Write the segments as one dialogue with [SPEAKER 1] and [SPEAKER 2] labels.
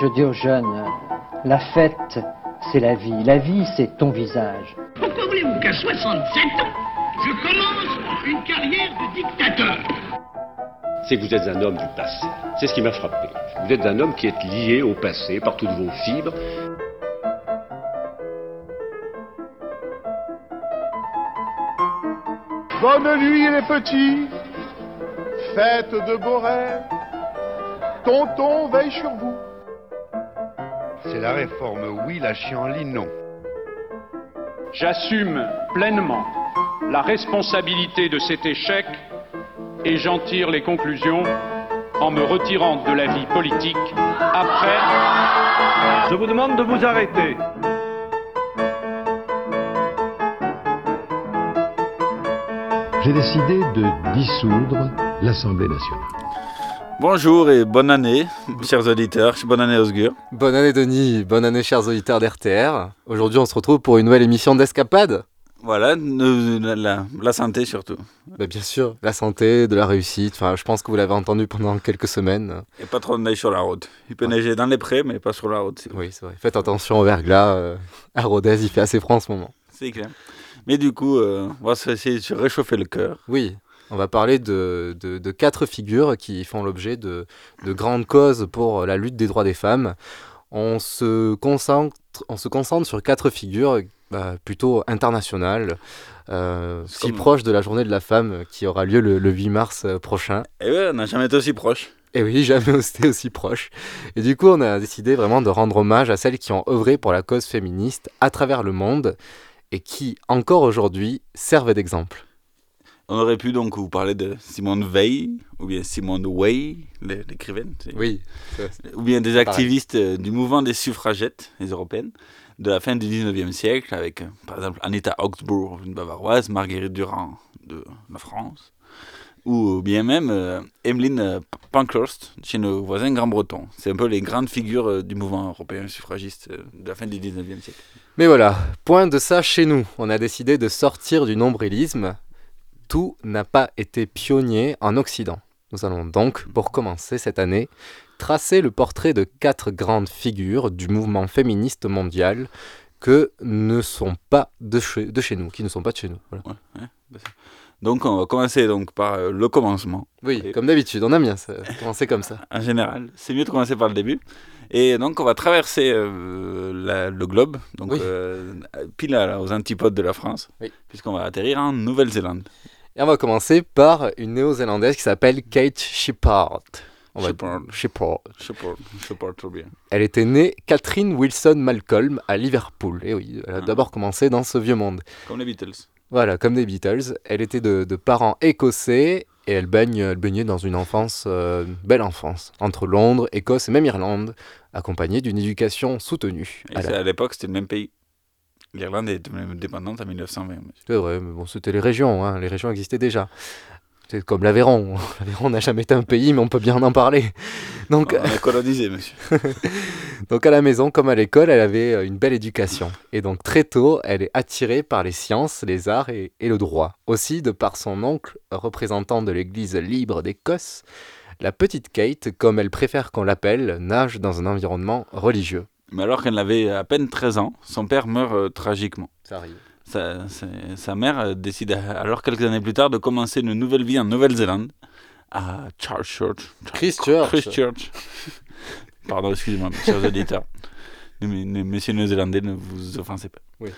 [SPEAKER 1] Je dis aux jeunes, la fête, c'est la vie. La vie, c'est ton visage.
[SPEAKER 2] Pourquoi voulez-vous qu'à 67 ans, je commence une carrière de dictateur
[SPEAKER 3] c'est que vous êtes un homme du passé. C'est ce qui m'a frappé. Vous êtes un homme qui est lié au passé par toutes vos fibres.
[SPEAKER 4] Bonne nuit les petits, fête de beaux rêves, tonton veille sur vous.
[SPEAKER 5] C'est la réforme oui, la chienlit non.
[SPEAKER 6] J'assume pleinement la responsabilité de cet échec et j'en tire les conclusions en me retirant de la vie politique après.
[SPEAKER 7] Je vous demande de vous arrêter.
[SPEAKER 8] J'ai décidé de dissoudre l'Assemblée nationale.
[SPEAKER 9] Bonjour et bonne année, chers auditeurs. Bonne année, Osgur.
[SPEAKER 10] Bonne année, Denis. Bonne année, chers auditeurs d'RTR. Aujourd'hui, on se retrouve pour une nouvelle émission d'Escapade.
[SPEAKER 9] Voilà, la, la, santé surtout.
[SPEAKER 10] Bah bien sûr, la santé, de la réussite. Enfin, je pense que vous l'avez entendu pendant quelques semaines.
[SPEAKER 9] Et pas trop de neige sur la route. Il peut neiger dans les prés, mais pas sur la route.
[SPEAKER 10] Oui, c'est vrai. Faites attention au verglas. Euh, à Rodez, il fait assez froid en ce moment.
[SPEAKER 9] C'est clair. Mais du coup, euh, on va essayer de réchauffer le cœur.
[SPEAKER 10] Oui, on va parler de, de, de quatre figures qui font l'objet de, de grandes causes pour la lutte des droits des femmes. On se concentre, on se concentre sur quatre figures bah, plutôt international, euh, si proche de la journée de la femme qui aura lieu le, 8 mars euh, prochain.
[SPEAKER 9] Et oui, on n'a jamais été aussi proche.
[SPEAKER 10] Et oui, jamais été aussi proche. Et du coup, on a décidé vraiment de rendre hommage à celles qui ont œuvré pour la cause féministe à travers le monde et qui, encore aujourd'hui, servent d'exemple.
[SPEAKER 9] On aurait pu donc vous parler de Simone Veil, ou bien Simone Weil, l'écrivaine.
[SPEAKER 10] Oui.
[SPEAKER 9] Ou bien des activistes euh, du mouvement des suffragettes, les européennes de la fin du 19e siècle, avec par exemple Anita Augsburg, une bavaroise, Marguerite Durand de la France, ou bien même euh, Emmeline euh, Pankhurst chez nos voisins grand-bretons. C'est un peu les grandes figures euh, du mouvement européen suffragiste de la fin du 19e siècle.
[SPEAKER 10] Mais voilà, point de ça chez nous. On a décidé de sortir du nombrilisme. Tout n'a pas été pionnier en Occident. Nous allons donc, pour commencer cette année, tracer le portrait de quatre grandes figures du mouvement féministe mondial que ne sont pas de chez, de chez nous, qui ne sont pas de chez nous.
[SPEAKER 9] donc on va commencer donc par euh, le commencement.
[SPEAKER 10] Oui, comme d'habitude, on aime bien ça, commencer comme ça.
[SPEAKER 9] En général, c'est mieux de commencer par le début. Et donc on va traverser euh, le globe, donc euh, pile aux antipodes de la France, puisqu'on va atterrir en Nouvelle-Zélande.
[SPEAKER 10] Et on va commencer par une néo-zélandaise qui s'appelle Kate Shepard. Elle était née Catherine Wilson Malcolm à Liverpool. Et oui, elle a ah. d'abord commencé dans ce vieux monde.
[SPEAKER 9] Comme les Beatles.
[SPEAKER 10] Voilà, comme les Beatles. Elle était de, parents écossais et elle, baigne, elle baignait dans une enfance, euh, belle enfance, entre Londres, Écosse et même Irlande, accompagnée d'une éducation soutenue.
[SPEAKER 9] Et à l'époque, c'était le même pays. L'Irlande est indépendante en 1920.
[SPEAKER 10] C'est vrai, mais bon, c'était les régions, hein. les régions existaient déjà. C'est comme l'Aveyron. L'Aveyron n'a jamais été un pays, mais on peut bien en parler.
[SPEAKER 9] Donc, on a colonisé, monsieur.
[SPEAKER 10] Donc à la maison, comme à l'école, elle avait euh, une belle éducation. Et donc très tôt, elle est attirée par les sciences, les arts et, le droit. Aussi, de par son oncle, représentant de l'Église libre d'Écosse, la petite Kate, comme elle préfère qu'on l'appelle, nage dans un environnement religieux.
[SPEAKER 9] Mais alors qu'elle avait à peine 13 ans, son père meurt euh, tragiquement.
[SPEAKER 10] Ça arrive
[SPEAKER 9] sa, mère décide alors quelques années plus tard de commencer une nouvelle vie en Nouvelle-Zélande à Christchurch.
[SPEAKER 10] Christchurch.
[SPEAKER 9] Christchurch. Pardon, excusez-moi, chers auditeurs. Messieurs néo-zélandais, ne vous offensez pas.
[SPEAKER 10] Oui.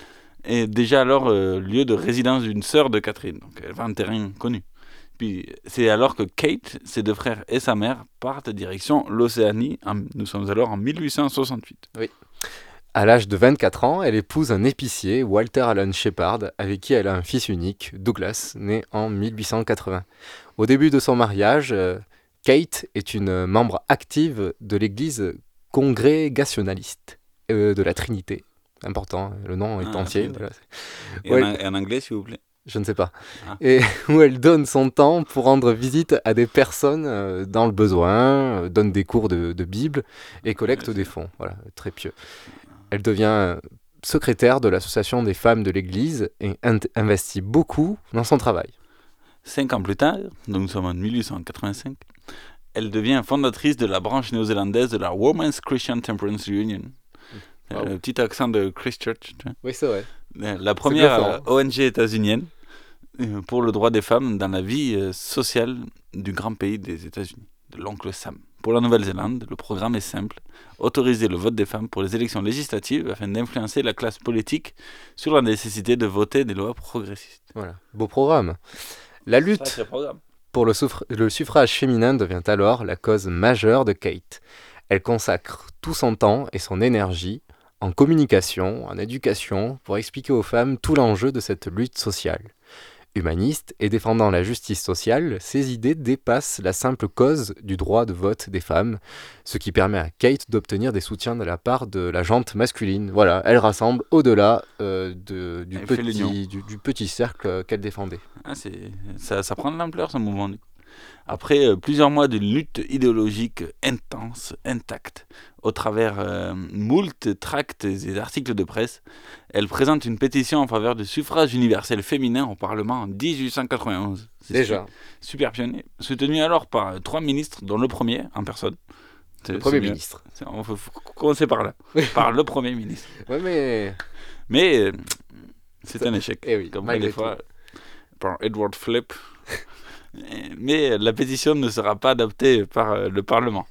[SPEAKER 9] Et déjà alors euh, lieu de résidence d'une sœur de Catherine, donc elle va en terrain connu. Puis c'est alors que Kate, ses deux frères et sa mère partent direction l'Océanie. Nous sommes alors en 1868.
[SPEAKER 10] Oui. À l'âge de 24 ans, elle épouse un épicier, Walter Allen Shepard, avec qui elle a un fils unique, Douglas, né en 1880. Au début de son mariage, euh, Kate est une membre active de l'église congrégationaliste euh, de la Trinité. Important, le nom est ah, entier.
[SPEAKER 9] Et, en, anglais, s'il vous plaît
[SPEAKER 10] je ne sais pas. Ah. Et où elle donne son temps pour rendre visite à des personnes euh, dans le besoin, donne des cours de, Bible et collecte des fonds. Voilà, très pieux. Elle devient secrétaire de l'association des femmes de l'Église et investit beaucoup dans son travail.
[SPEAKER 9] Cinq ans plus tard, donc nous sommes en 1885, elle devient fondatrice de la branche néo-zélandaise de la Women's Christian Temperance Union.
[SPEAKER 10] Wow.
[SPEAKER 9] Le petit accent de Christchurch. tu vois.
[SPEAKER 10] Oui, c'est vrai.
[SPEAKER 9] La première
[SPEAKER 10] bluffant.
[SPEAKER 9] euh, ONG états-unienne euh, pour le droit des femmes dans la vie euh, sociale du grand pays des États-Unis, de l'oncle Sam. Pour la Nouvelle-Zélande, le programme est simple autoriser le vote des femmes pour les élections législatives afin d'influencer la classe politique sur la nécessité de voter des lois progressistes.
[SPEAKER 10] Voilà. Beau programme. La lutte
[SPEAKER 9] programme.
[SPEAKER 10] pour le suffrage féminin devient alors la cause majeure de Kate. Elle consacre tout son temps et son énergie en communication, en éducation, pour expliquer aux femmes tout l'enjeu de cette lutte sociale. Humaniste et défendant la justice sociale, ses idées dépassent la simple cause du droit de vote des femmes, ce qui permet à Kate d'obtenir des soutiens de la part de la jante masculine. Voilà, elle rassemble au-delà euh, de- du, petit, du, du petit cercle qu'elle défendait.
[SPEAKER 9] Ah, ça, ça prend de l'ampleur ce mouvement. du coup. Après euh, plusieurs mois de lutte idéologique intense, intacte, au travers euh, moult tracts et articles de presse, elle présente une pétition en faveur du suffrage universel féminin au Parlement en 1891. C'est
[SPEAKER 10] Déjà.
[SPEAKER 9] su- Super pionnier. Soutenu alors par euh, trois ministres, dont le premier en personne.
[SPEAKER 10] Le Premier ministre.
[SPEAKER 9] On faut, commencer par là. par le Premier ministre.
[SPEAKER 10] Ouais, mais
[SPEAKER 9] Mais euh, c'est un échec.
[SPEAKER 10] Eh oui,
[SPEAKER 9] comme des fois, par Edward Flip. Mais la pétition ne sera pas adoptée par euh, le Parlement.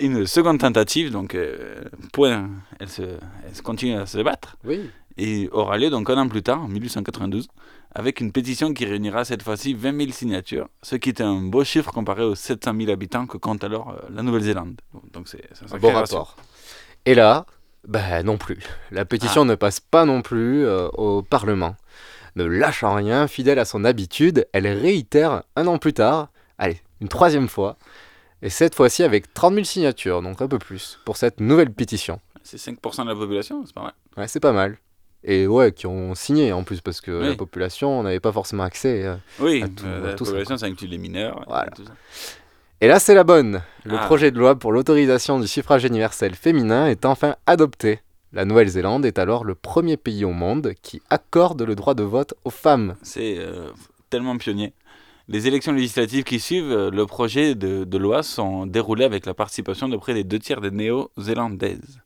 [SPEAKER 9] Une seconde tentative, donc, euh, point, elle se, elle continue à se battre,
[SPEAKER 10] oui,
[SPEAKER 9] et aura lieu donc un an plus tard, en 1892, avec une pétition qui réunira cette fois-ci 20 000 signatures, ce qui est un beau chiffre comparé aux 700 000 habitants que compte alors euh, la Nouvelle-Zélande. Donc c'est un
[SPEAKER 10] bon rapport. Et là, bah non plus. La pétition ne passe pas non plus euh, au Parlement. Ne lâchant rien, fidèle à son habitude, elle réitère un an plus tard, allez, une troisième fois, et cette fois-ci avec 30 000 signatures, donc un peu plus, pour cette nouvelle pétition.
[SPEAKER 9] C'est 5% de la population, c'est pas mal.
[SPEAKER 10] Ouais, c'est pas mal. Et ouais, qui ont signé en plus, parce que
[SPEAKER 9] Oui.
[SPEAKER 10] la population n'avait pas forcément accès. euh.
[SPEAKER 9] Oui,
[SPEAKER 10] À tout-
[SPEAKER 9] euh, la
[SPEAKER 10] tout
[SPEAKER 9] population, ça inclut les mineurs. et
[SPEAKER 10] Voilà.
[SPEAKER 9] tout ça.
[SPEAKER 10] Et là, c'est la bonne. Le
[SPEAKER 9] Ah.
[SPEAKER 10] projet de loi pour l'autorisation du suffrage universel féminin est enfin adopté. La Nouvelle-Zélande est alors le premier pays au monde qui accorde le droit de vote aux femmes.
[SPEAKER 9] C'est euh, tellement pionnier. Les élections législatives qui suivent, euh, le projet de, de loi sont déroulées avec la participation de près des deux tiers des néo-zélandaises.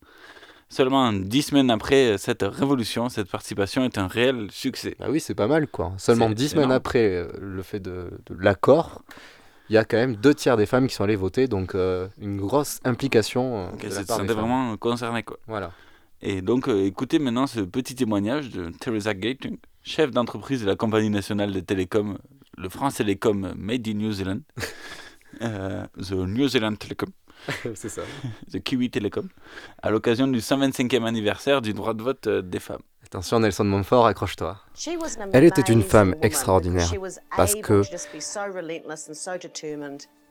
[SPEAKER 9] Seulement dix semaines après euh, cette révolution, cette participation est un réel succès.
[SPEAKER 10] Bah oui, c'est pas mal quoi. Seulement dix semaines après le fait de, de l'accord, il y a quand même deux tiers des femmes qui sont allées voter, donc euh, une grosse implication. euh,
[SPEAKER 9] Donc,
[SPEAKER 10] de la
[SPEAKER 9] se
[SPEAKER 10] part des
[SPEAKER 9] sentaient
[SPEAKER 10] femmes.
[SPEAKER 9] vraiment concernées. Quoi.
[SPEAKER 10] Voilà.
[SPEAKER 9] Et donc, euh, écoutez maintenant ce petit témoignage de Teresa Gating, chef d'entreprise de la compagnie nationale de télécom, le France Télécom Made in New Zealand, euh, The New Zealand Telecom.
[SPEAKER 10] c'est ça.
[SPEAKER 9] The Kiwi Telecom, à l'occasion du 125e anniversaire du droit de vote euh, des femmes.
[SPEAKER 10] Attention Nelson Montfort, accroche-toi. Elle était une femme extraordinaire parce que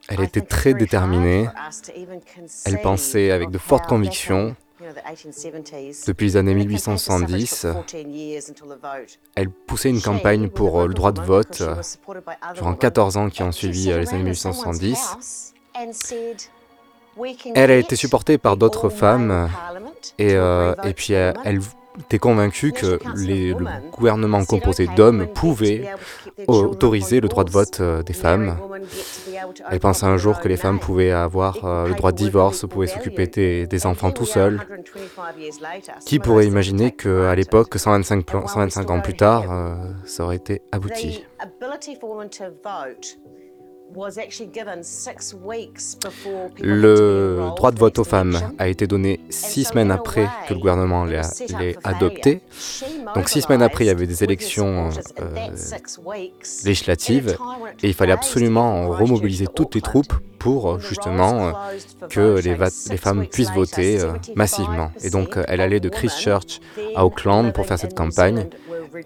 [SPEAKER 10] elle était très déterminée, elle pensait avec de fortes convictions. Depuis les années 1870, elle poussait une campagne pour euh, le droit de vote durant 14 ans qui ont suivi euh, les années 1870. Elle a été supportée par d'autres femmes et, euh, et puis elle était convaincue que les- le gouvernement composé d'hommes pouvait autoriser le droit de vote euh, des femmes. Elle pensait un jour que les femmes pouvaient avoir euh, le droit de divorce, pouvaient s'occuper des, des enfants tout seuls. Qui pourrait imaginer qu'à l'époque, 125, plan- 125 ans plus tard, euh, ça aurait été abouti? Le droit de vote aux femmes a été donné six semaines après que le gouvernement l'ait adopté. Donc six semaines après, il y avait des élections euh, législatives et il fallait absolument remobiliser toutes les troupes pour justement euh, que les, femmes puissent voter euh, massivement. Et donc elle allait de Christchurch à Auckland pour faire cette campagne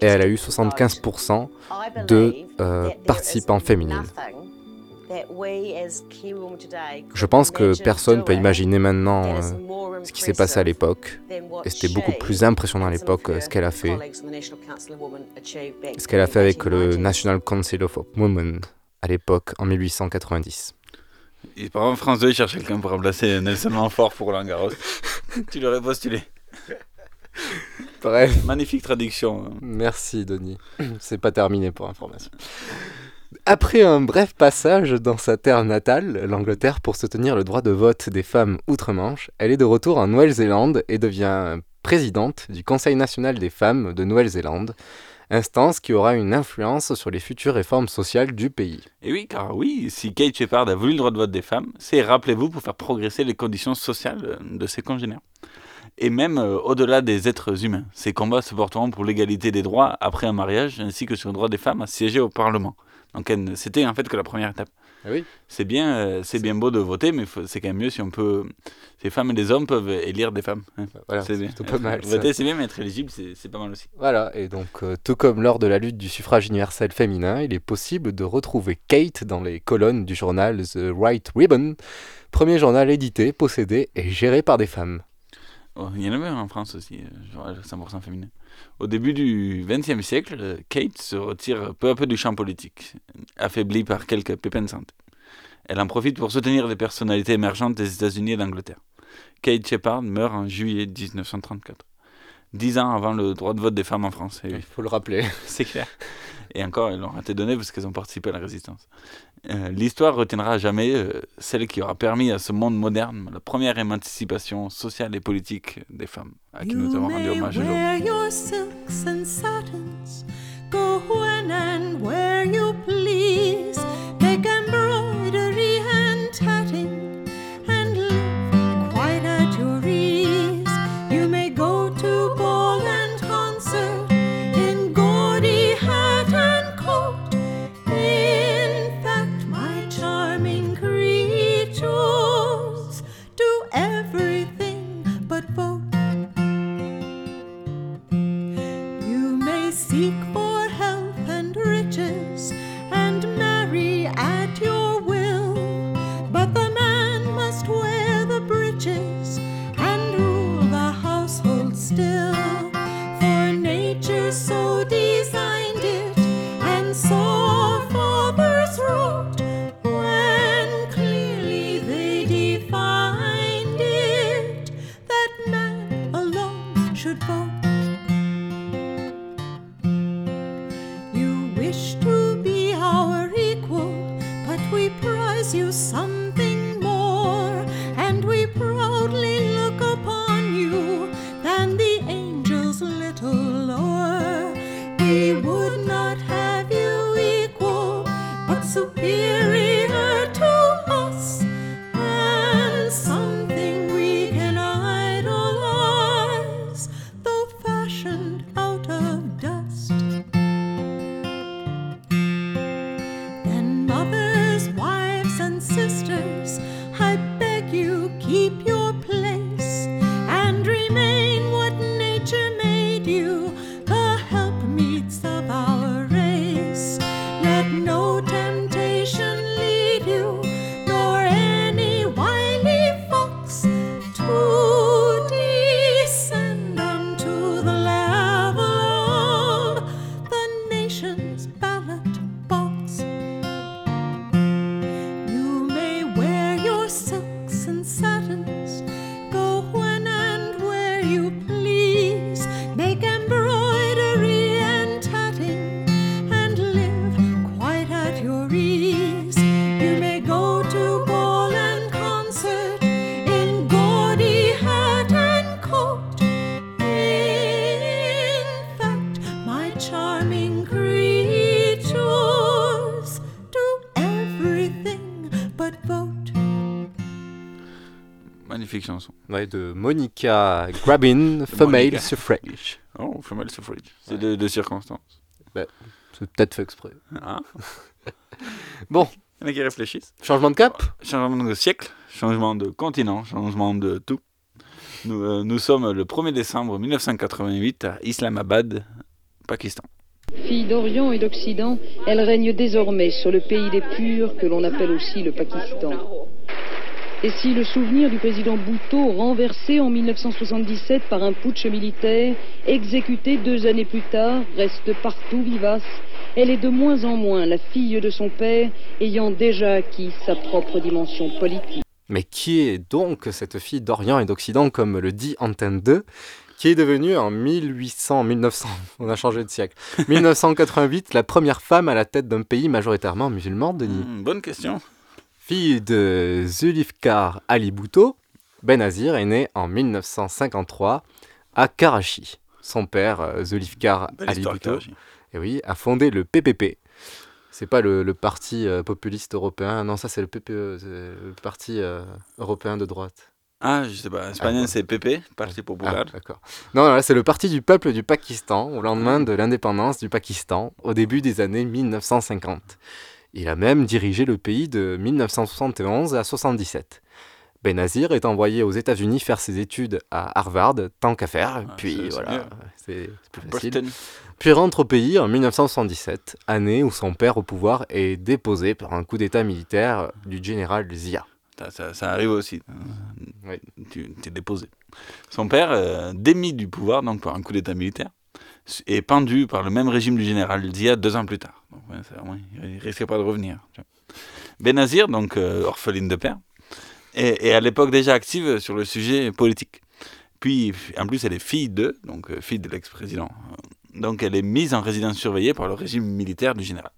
[SPEAKER 10] et elle a eu 75% de participants féminines. Je pense que personne peut imaginer maintenant euh, ce qui s'est passé à l'époque. Et c'était beaucoup plus impressionnant à l'époque euh, ce qu'elle a fait. Ce qu'elle a fait avec le National Council of Women à l'époque en 1890.
[SPEAKER 9] Et par exemple, France 2 il cherche quelqu'un pour remplacer Nelson Montfort pour Roland Garros. tu l'aurais postulé.
[SPEAKER 10] Bref.
[SPEAKER 9] Magnifique traduction.
[SPEAKER 10] Merci Denis. C'est pas terminé pour information. Après un bref passage dans sa terre natale, l'Angleterre, pour soutenir le droit de vote des femmes outre-Manche, elle est de retour en Nouvelle-Zélande et devient présidente du Conseil national des femmes de Nouvelle-Zélande, instance qui aura une influence sur les futures réformes sociales du pays.
[SPEAKER 11] Et oui, car oui, si Kate Shepard a voulu le droit de vote des femmes, c'est, rappelez-vous, pour faire progresser les conditions sociales de ses congénères. Et même euh, au-delà des êtres humains. Ces combats se porteront pour l'égalité des droits après un mariage, ainsi que sur le droit des femmes à siéger au Parlement. Donc c'était en fait que la première étape.
[SPEAKER 10] Ah oui.
[SPEAKER 11] C'est bien, euh, c'est bien beau de voter, mais c'est quand même mieux si on peut. Les femmes et les hommes peuvent élire des femmes. hein.
[SPEAKER 10] Voilà,
[SPEAKER 11] c'est
[SPEAKER 10] plutôt pas mal.
[SPEAKER 11] Voter, c'est bien, mais être éligible, c'est pas mal aussi.
[SPEAKER 10] Voilà, et donc euh, tout comme lors de la lutte du suffrage universel féminin, il est possible de retrouver Kate dans les colonnes du journal The White Ribbon, premier journal édité, possédé et géré par des femmes.
[SPEAKER 11] Oh, il y en avait un en France aussi, euh, genre 100% féminin. Au début du XXe siècle, euh, Kate se retire peu à peu du champ politique, affaiblie par quelques pépins de santé. Elle en profite pour soutenir des personnalités émergentes des États-Unis et d'Angleterre. Kate Shepard meurt en juillet 1934, dix ans avant le droit de vote des femmes en France. Oui,
[SPEAKER 10] Il faut le rappeler.
[SPEAKER 11] c'est clair. Et encore, elles l'ont été données parce qu'elles ont participé à la résistance. Euh, L'histoire retiendra à jamais euh, celle qui aura permis à ce monde moderne la première émancipation sociale et politique des femmes, à qui nous avons rendu hommage aujourd'hui.
[SPEAKER 10] Ouais, de Monica Grabin, Female
[SPEAKER 11] Monica.
[SPEAKER 10] Suffrage.
[SPEAKER 11] Oh, female suffrage. C'est de, de circonstance.
[SPEAKER 10] C'est peut-être fait exprès.
[SPEAKER 11] Hein
[SPEAKER 10] Bon,
[SPEAKER 11] Il y en a qui réfléchissent.
[SPEAKER 10] changement de cap?
[SPEAKER 11] Changement de siècle, changement de continent, changement de tout. Nous, euh, nous sommes le 1er décembre 1988 à Islamabad, Pakistan.
[SPEAKER 12] Fille d'Orient et d'Occident, elle règne désormais sur le pays des purs que l'on appelle aussi le Pakistan. Et si le souvenir du président Bhutto, renversé en 1977 par un putsch militaire, exécuté deux années plus tard, reste partout vivace, elle est de moins en moins la fille de son père, ayant déjà acquis sa propre dimension politique.
[SPEAKER 10] Mais qui est donc cette fille d'Orient et d'Occident, comme le dit Antenne 2, qui est devenue en 1800, 1900, on a changé de siècle, 1988, la première femme à la tête d'un pays majoritairement musulman, Denis?
[SPEAKER 9] Hmm, bonne question.
[SPEAKER 10] Fille de Zulfikar Ali Bhutto, Benazir est née en 1953 à Karachi. Son père, euh,
[SPEAKER 9] Belle
[SPEAKER 10] Ali Bhutto, eh oui, a fondé le PPP. C'est pas le, le parti euh, populiste européen, non, ça c'est le le parti euh, européen de droite.
[SPEAKER 9] Ah, je sais pas. Espagnol,
[SPEAKER 10] ouais.
[SPEAKER 9] c'est PP, Parti Populaire.
[SPEAKER 10] Ah, d'accord. Non, non, là, c'est le parti du peuple du Pakistan au lendemain de l'indépendance du Pakistan au début des années 1950. Il a même dirigé le pays de 1971 à 77. Benazir est envoyé aux États-Unis faire ses études à Harvard, tant qu'à faire,
[SPEAKER 9] Ah,
[SPEAKER 10] puis voilà, c'est plus facile.
[SPEAKER 9] Boston.
[SPEAKER 10] Puis rentre au pays en 1977, année où son père au pouvoir est déposé par un coup d'état militaire du général Zia.
[SPEAKER 9] Ça, ça- ça arrive aussi.
[SPEAKER 10] Oui.
[SPEAKER 9] Tu es déposé. Son père, euh, démis du pouvoir donc par un coup d'état militaire, est pendu par le même régime du général Zia deux ans plus tard. Donc, il risquait pas de revenir. Benazir, donc euh, orpheline de père, est, est à l'époque déjà active sur le sujet politique. Puis, en plus, elle est fille de, donc euh, fille de l'ex-président. Donc, elle est mise en résidence surveillée par le régime militaire du général.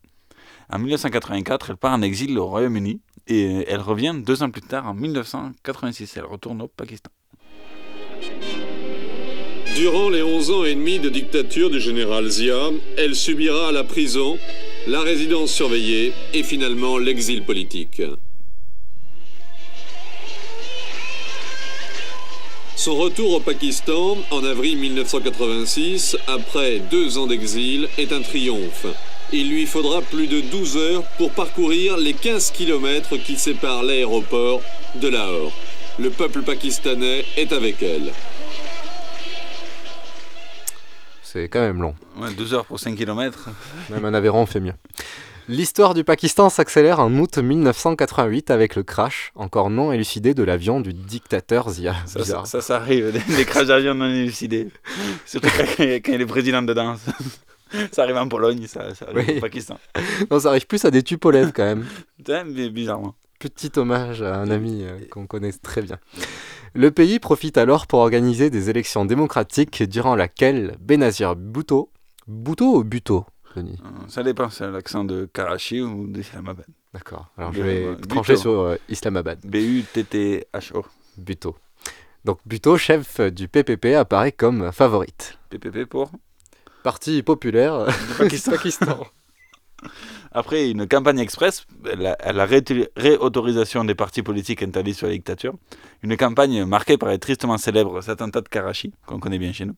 [SPEAKER 9] En 1984, elle part en exil au Royaume-Uni et elle revient deux ans plus tard, en 1986. Elle retourne au Pakistan.
[SPEAKER 13] Durant les 11 ans et demi de dictature du général Zia, elle subira la prison, la résidence surveillée et finalement l'exil politique. Son retour au Pakistan en avril 1986, après deux ans d'exil, est un triomphe. Il lui faudra plus de 12 heures pour parcourir les 15 kilomètres qui séparent l'aéroport de Lahore. Le peuple pakistanais est avec elle.
[SPEAKER 10] C'est quand même long.
[SPEAKER 9] Ouais, deux heures pour 5 km.
[SPEAKER 10] Même un Aveyron fait mieux. L'histoire du Pakistan s'accélère en août 1988 avec le crash, encore non élucidé, de l'avion du dictateur Zia.
[SPEAKER 9] Ça, ça,
[SPEAKER 10] Bizarre.
[SPEAKER 9] ça, ça arrive, des, des crashs d'avion non élucidés. Surtout quand, il est président dedans. Ça arrive en Pologne, ça, ça arrive
[SPEAKER 10] Oui.
[SPEAKER 9] au Pakistan.
[SPEAKER 10] Non, ça arrive plus à des Tupolev quand même.
[SPEAKER 9] Bizarrement.
[SPEAKER 10] Petit hommage à un ami euh, qu'on connaît très bien. Le pays profite alors pour organiser des élections démocratiques durant laquelle Benazir Bhutto, Bhutto ou Bhutto, Denis
[SPEAKER 9] Euh, Ça dépend, c'est l'accent de Karachi ou d'Islamabad.
[SPEAKER 10] D'accord. Alors je vais
[SPEAKER 9] euh,
[SPEAKER 10] trancher sur euh, Islamabad.
[SPEAKER 9] B-U-T-T-H-O.
[SPEAKER 10] Bhutto. Donc Bhutto, chef du PPP, apparaît comme favorite.
[SPEAKER 9] PPP pour
[SPEAKER 10] Parti populaire
[SPEAKER 9] Du Pakistan.
[SPEAKER 10] Pakistan.
[SPEAKER 9] Après une campagne express, la, la réautori- réautorisation des partis politiques interdits sur la dictature, une campagne marquée par les tristement célèbre attentat de Karachi, qu'on connaît bien chez nous,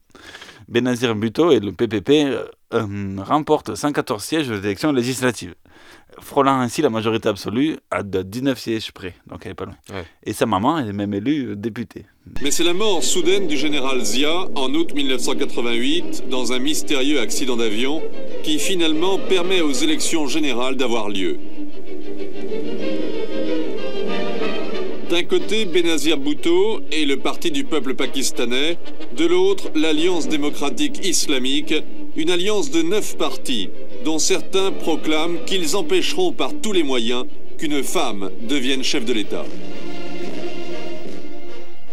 [SPEAKER 9] Benazir Bhutto et le PPP euh, euh, remportent 114 sièges aux élections législatives, frôlant ainsi la majorité absolue à de 19 sièges près, donc elle est pas loin.
[SPEAKER 10] Ouais.
[SPEAKER 9] Et sa maman est même élue euh, députée.
[SPEAKER 13] Mais c'est la mort soudaine du général Zia en août 1988 dans un mystérieux accident d'avion qui finalement permet aux élections générales d'avoir lieu. D'un côté, Benazir Bhutto et le Parti du peuple pakistanais, de l'autre, l'Alliance démocratique islamique, une alliance de neuf partis, dont certains proclament qu'ils empêcheront par tous les moyens qu'une femme devienne chef de l'État.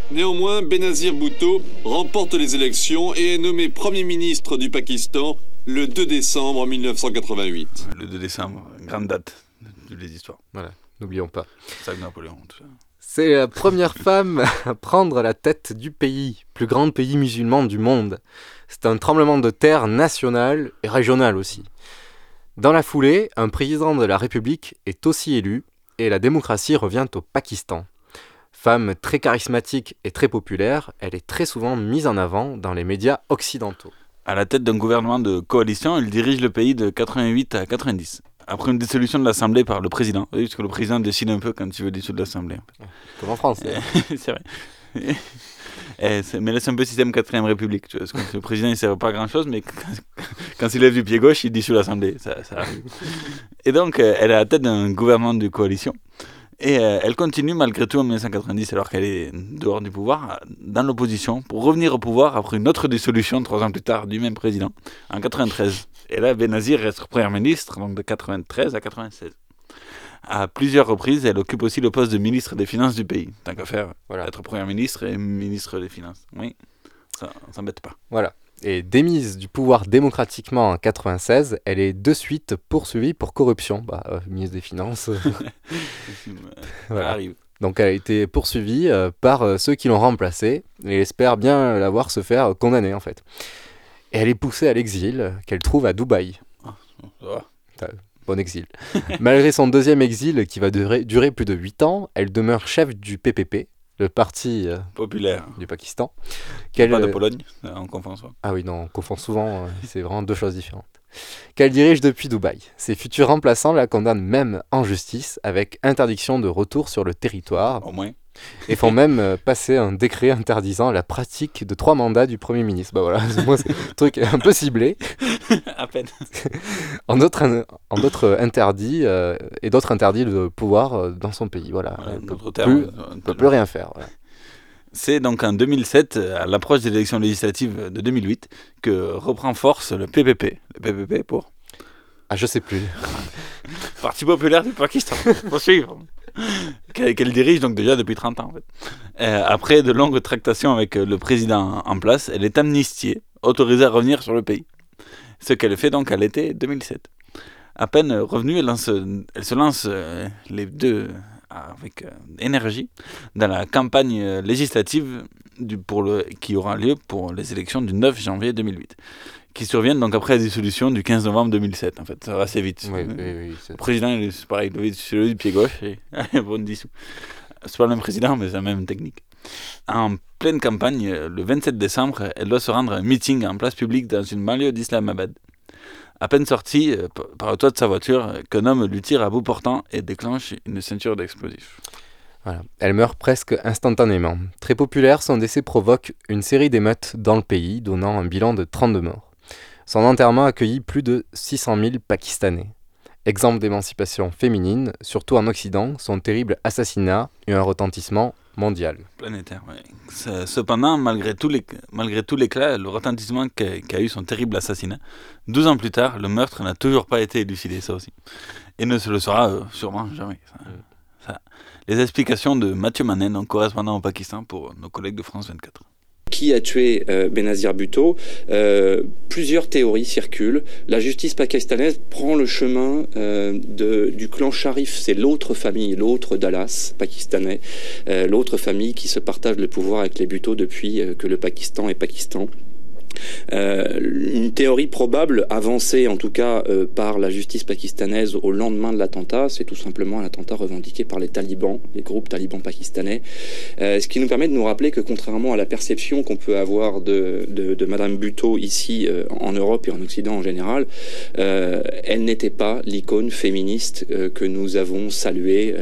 [SPEAKER 13] Néanmoins, Benazir Bhutto remporte les élections et est nommé Premier ministre du Pakistan le 2 décembre 1988.
[SPEAKER 9] Le 2 décembre, grande date de les histoires.
[SPEAKER 10] Voilà, n'oublions pas.
[SPEAKER 9] Ça que Napoléon, tout ça.
[SPEAKER 10] C'est la première femme à prendre la tête du pays, plus grand pays musulman du monde. C'est un tremblement de terre national et régional aussi. Dans la foulée, un président de la République est aussi élu et la démocratie revient au Pakistan. Femme très charismatique et très populaire, elle est très souvent mise en avant dans les médias occidentaux.
[SPEAKER 9] À la tête d'un gouvernement de coalition, il dirige le pays de 88 à 90. Après une dissolution de l'Assemblée par le président. Oui, parce que le président décide un peu quand il veut dissoudre l'Assemblée.
[SPEAKER 10] Comme en France.
[SPEAKER 9] c'est vrai. Eh, mais là, c'est un peu système 4ème République. Tu vois, parce que le président, il ne sert pas à grand-chose, mais quand, quand il lève du pied gauche, il dissout l'Assemblée. Ça, ça arrive. Et donc, euh, elle est à la tête d'un gouvernement de coalition. Et euh, elle continue malgré tout en 1990, alors qu'elle est dehors du pouvoir, dans l'opposition, pour revenir au pouvoir après une autre dissolution, trois ans plus tard, du même président, en 93. Et là, Benazir reste Premier ministre, donc de 93 à 96. À plusieurs reprises, elle occupe aussi le poste de ministre des Finances du pays. Tant qu'à faire,
[SPEAKER 10] Voilà.
[SPEAKER 9] être Premier ministre et ministre des Finances. Oui. on s'embête pas.
[SPEAKER 10] Voilà. Et démise du pouvoir démocratiquement en 96, elle est de suite poursuivie pour corruption. Bah, euh, ministre des Finances.
[SPEAKER 9] Ça arrive.
[SPEAKER 10] Donc elle a été poursuivie euh, par euh, ceux qui l'ont remplacée et espère bien la voir se faire condamner en fait. Et elle est poussée à l'exil qu'elle trouve à Dubaï. T'as- Bon exil. Malgré son deuxième exil qui va durer, durer plus de 8 ans, elle demeure chef du PPP, le parti euh,
[SPEAKER 9] Populaire.
[SPEAKER 10] du Pakistan.
[SPEAKER 9] Pas de
[SPEAKER 10] euh,
[SPEAKER 9] Pologne, euh, on confond ça.
[SPEAKER 10] Ah oui, non, on confond souvent, c'est vraiment deux choses différentes. Qu'elle dirige depuis Dubaï. Ses futurs remplaçants la condamnent même en justice avec interdiction de retour sur le territoire.
[SPEAKER 9] Au moins.
[SPEAKER 10] Et font même euh, passer un décret interdisant la pratique de trois mandats du Premier ministre. Bah voilà, c'est- moi, un truc un peu ciblé.
[SPEAKER 9] à peine.
[SPEAKER 10] En d'autres en d'autres interdits, euh, et d'autres interdits de pouvoir euh, dans son pays. Voilà,
[SPEAKER 9] d'autres
[SPEAKER 10] peut, plus,
[SPEAKER 9] euh,
[SPEAKER 10] peut plus rien faire. voilà.
[SPEAKER 9] C'est donc en 2007, à l'approche des élections législatives de 2008, que reprend force le PPP. Le PPP pour
[SPEAKER 10] Ah, je sais plus.
[SPEAKER 9] Parti populaire du Pakistan. Faut suivre. Qu'elle dirige donc déjà depuis 30 ans. Euh, après de longues tractations avec euh, le président en place, elle est amnistiée, autorisée à revenir sur le pays. Ce qu'elle fait donc à l'été 2007. À peine revenue, elle, lance- elle se lance euh, les deux avec énergie dans la campagne législative pour le, qui aura lieu pour les élections du 9 janvier 2008, qui surviennent donc après la dissolution du 15 novembre 2007. En fait, ça va assez vite.
[SPEAKER 10] Oui, oui, oui,
[SPEAKER 9] le président, il est- c'est pareil, levé du pied gauche et bon dissous. C'est pas le même président, mais c'est la même technique. En pleine campagne, le 27 décembre, elle doit se rendre à un meeting en place publique dans une banlieue d'Islamabad. À peine sortie euh, par le toit de sa voiture, qu'un homme lui tire à bout portant et déclenche une ceinture d'explosifs.
[SPEAKER 10] Voilà. Elle meurt presque instantanément. Très populaire, son décès provoque une série d'émeutes dans le pays, donnant un bilan de 32 morts. Son enterrement accueillit plus de 600 000 Pakistanais. Exemple d'émancipation féminine, surtout en Occident, son terrible assassinat eut un retentissement mondial.
[SPEAKER 9] Planétaire. Ce- Cependant, malgré tout l'éclat, le retentissement qu'a eu son terrible assassinat, 12 ans plus tard, le meurtre n'a toujours pas été élucidé, ça aussi. Et ne se le sera euh, sûrement jamais. ça. Ça. Les explications de Mathieu Manen, un correspondant au Pakistan pour nos collègues de France 24.
[SPEAKER 14] Qui a tué euh, Benazir Bhutto. Euh, plusieurs théories circulent. La justice pakistanaise prend le chemin euh, de, du clan Sharif, c'est l'autre famille, l'autre Dallas pakistanais, l'autre famille qui se partage le pouvoir avec les Bhutto depuis que le Pakistan est Pakistan. Euh, une théorie probable, avancée en tout cas euh, par la justice pakistanaise au lendemain de l'attentat, c'est tout simplement un attentat revendiqué par les talibans, les groupes talibans pakistanais. Euh, ce qui nous permet de nous rappeler que contrairement à la perception qu'on peut avoir de, de, Madame Buteau ici en Europe et en Occident en général, elle n'était pas l'icône féministe que nous avons saluée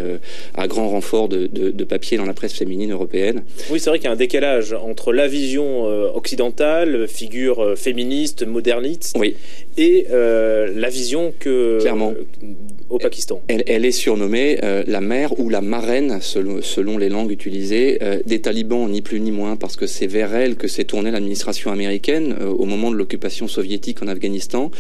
[SPEAKER 14] à grand renfort de, de, papier dans la presse féminine européenne.
[SPEAKER 15] Oui, c'est vrai qu'il y a un décalage entre la vision occidentale, figure euh, féministe, moderniste,
[SPEAKER 14] oui.
[SPEAKER 15] et euh, la vision que
[SPEAKER 14] Clairement.
[SPEAKER 15] euh, au Pakistan.
[SPEAKER 14] Elle, elle est surnommée la mère ou la marraine, selon, selon les langues utilisées, des talibans, ni plus ni moins, parce que c'est vers elle que s'est tournée l'administration américaine au moment de l'occupation soviétique en Afghanistan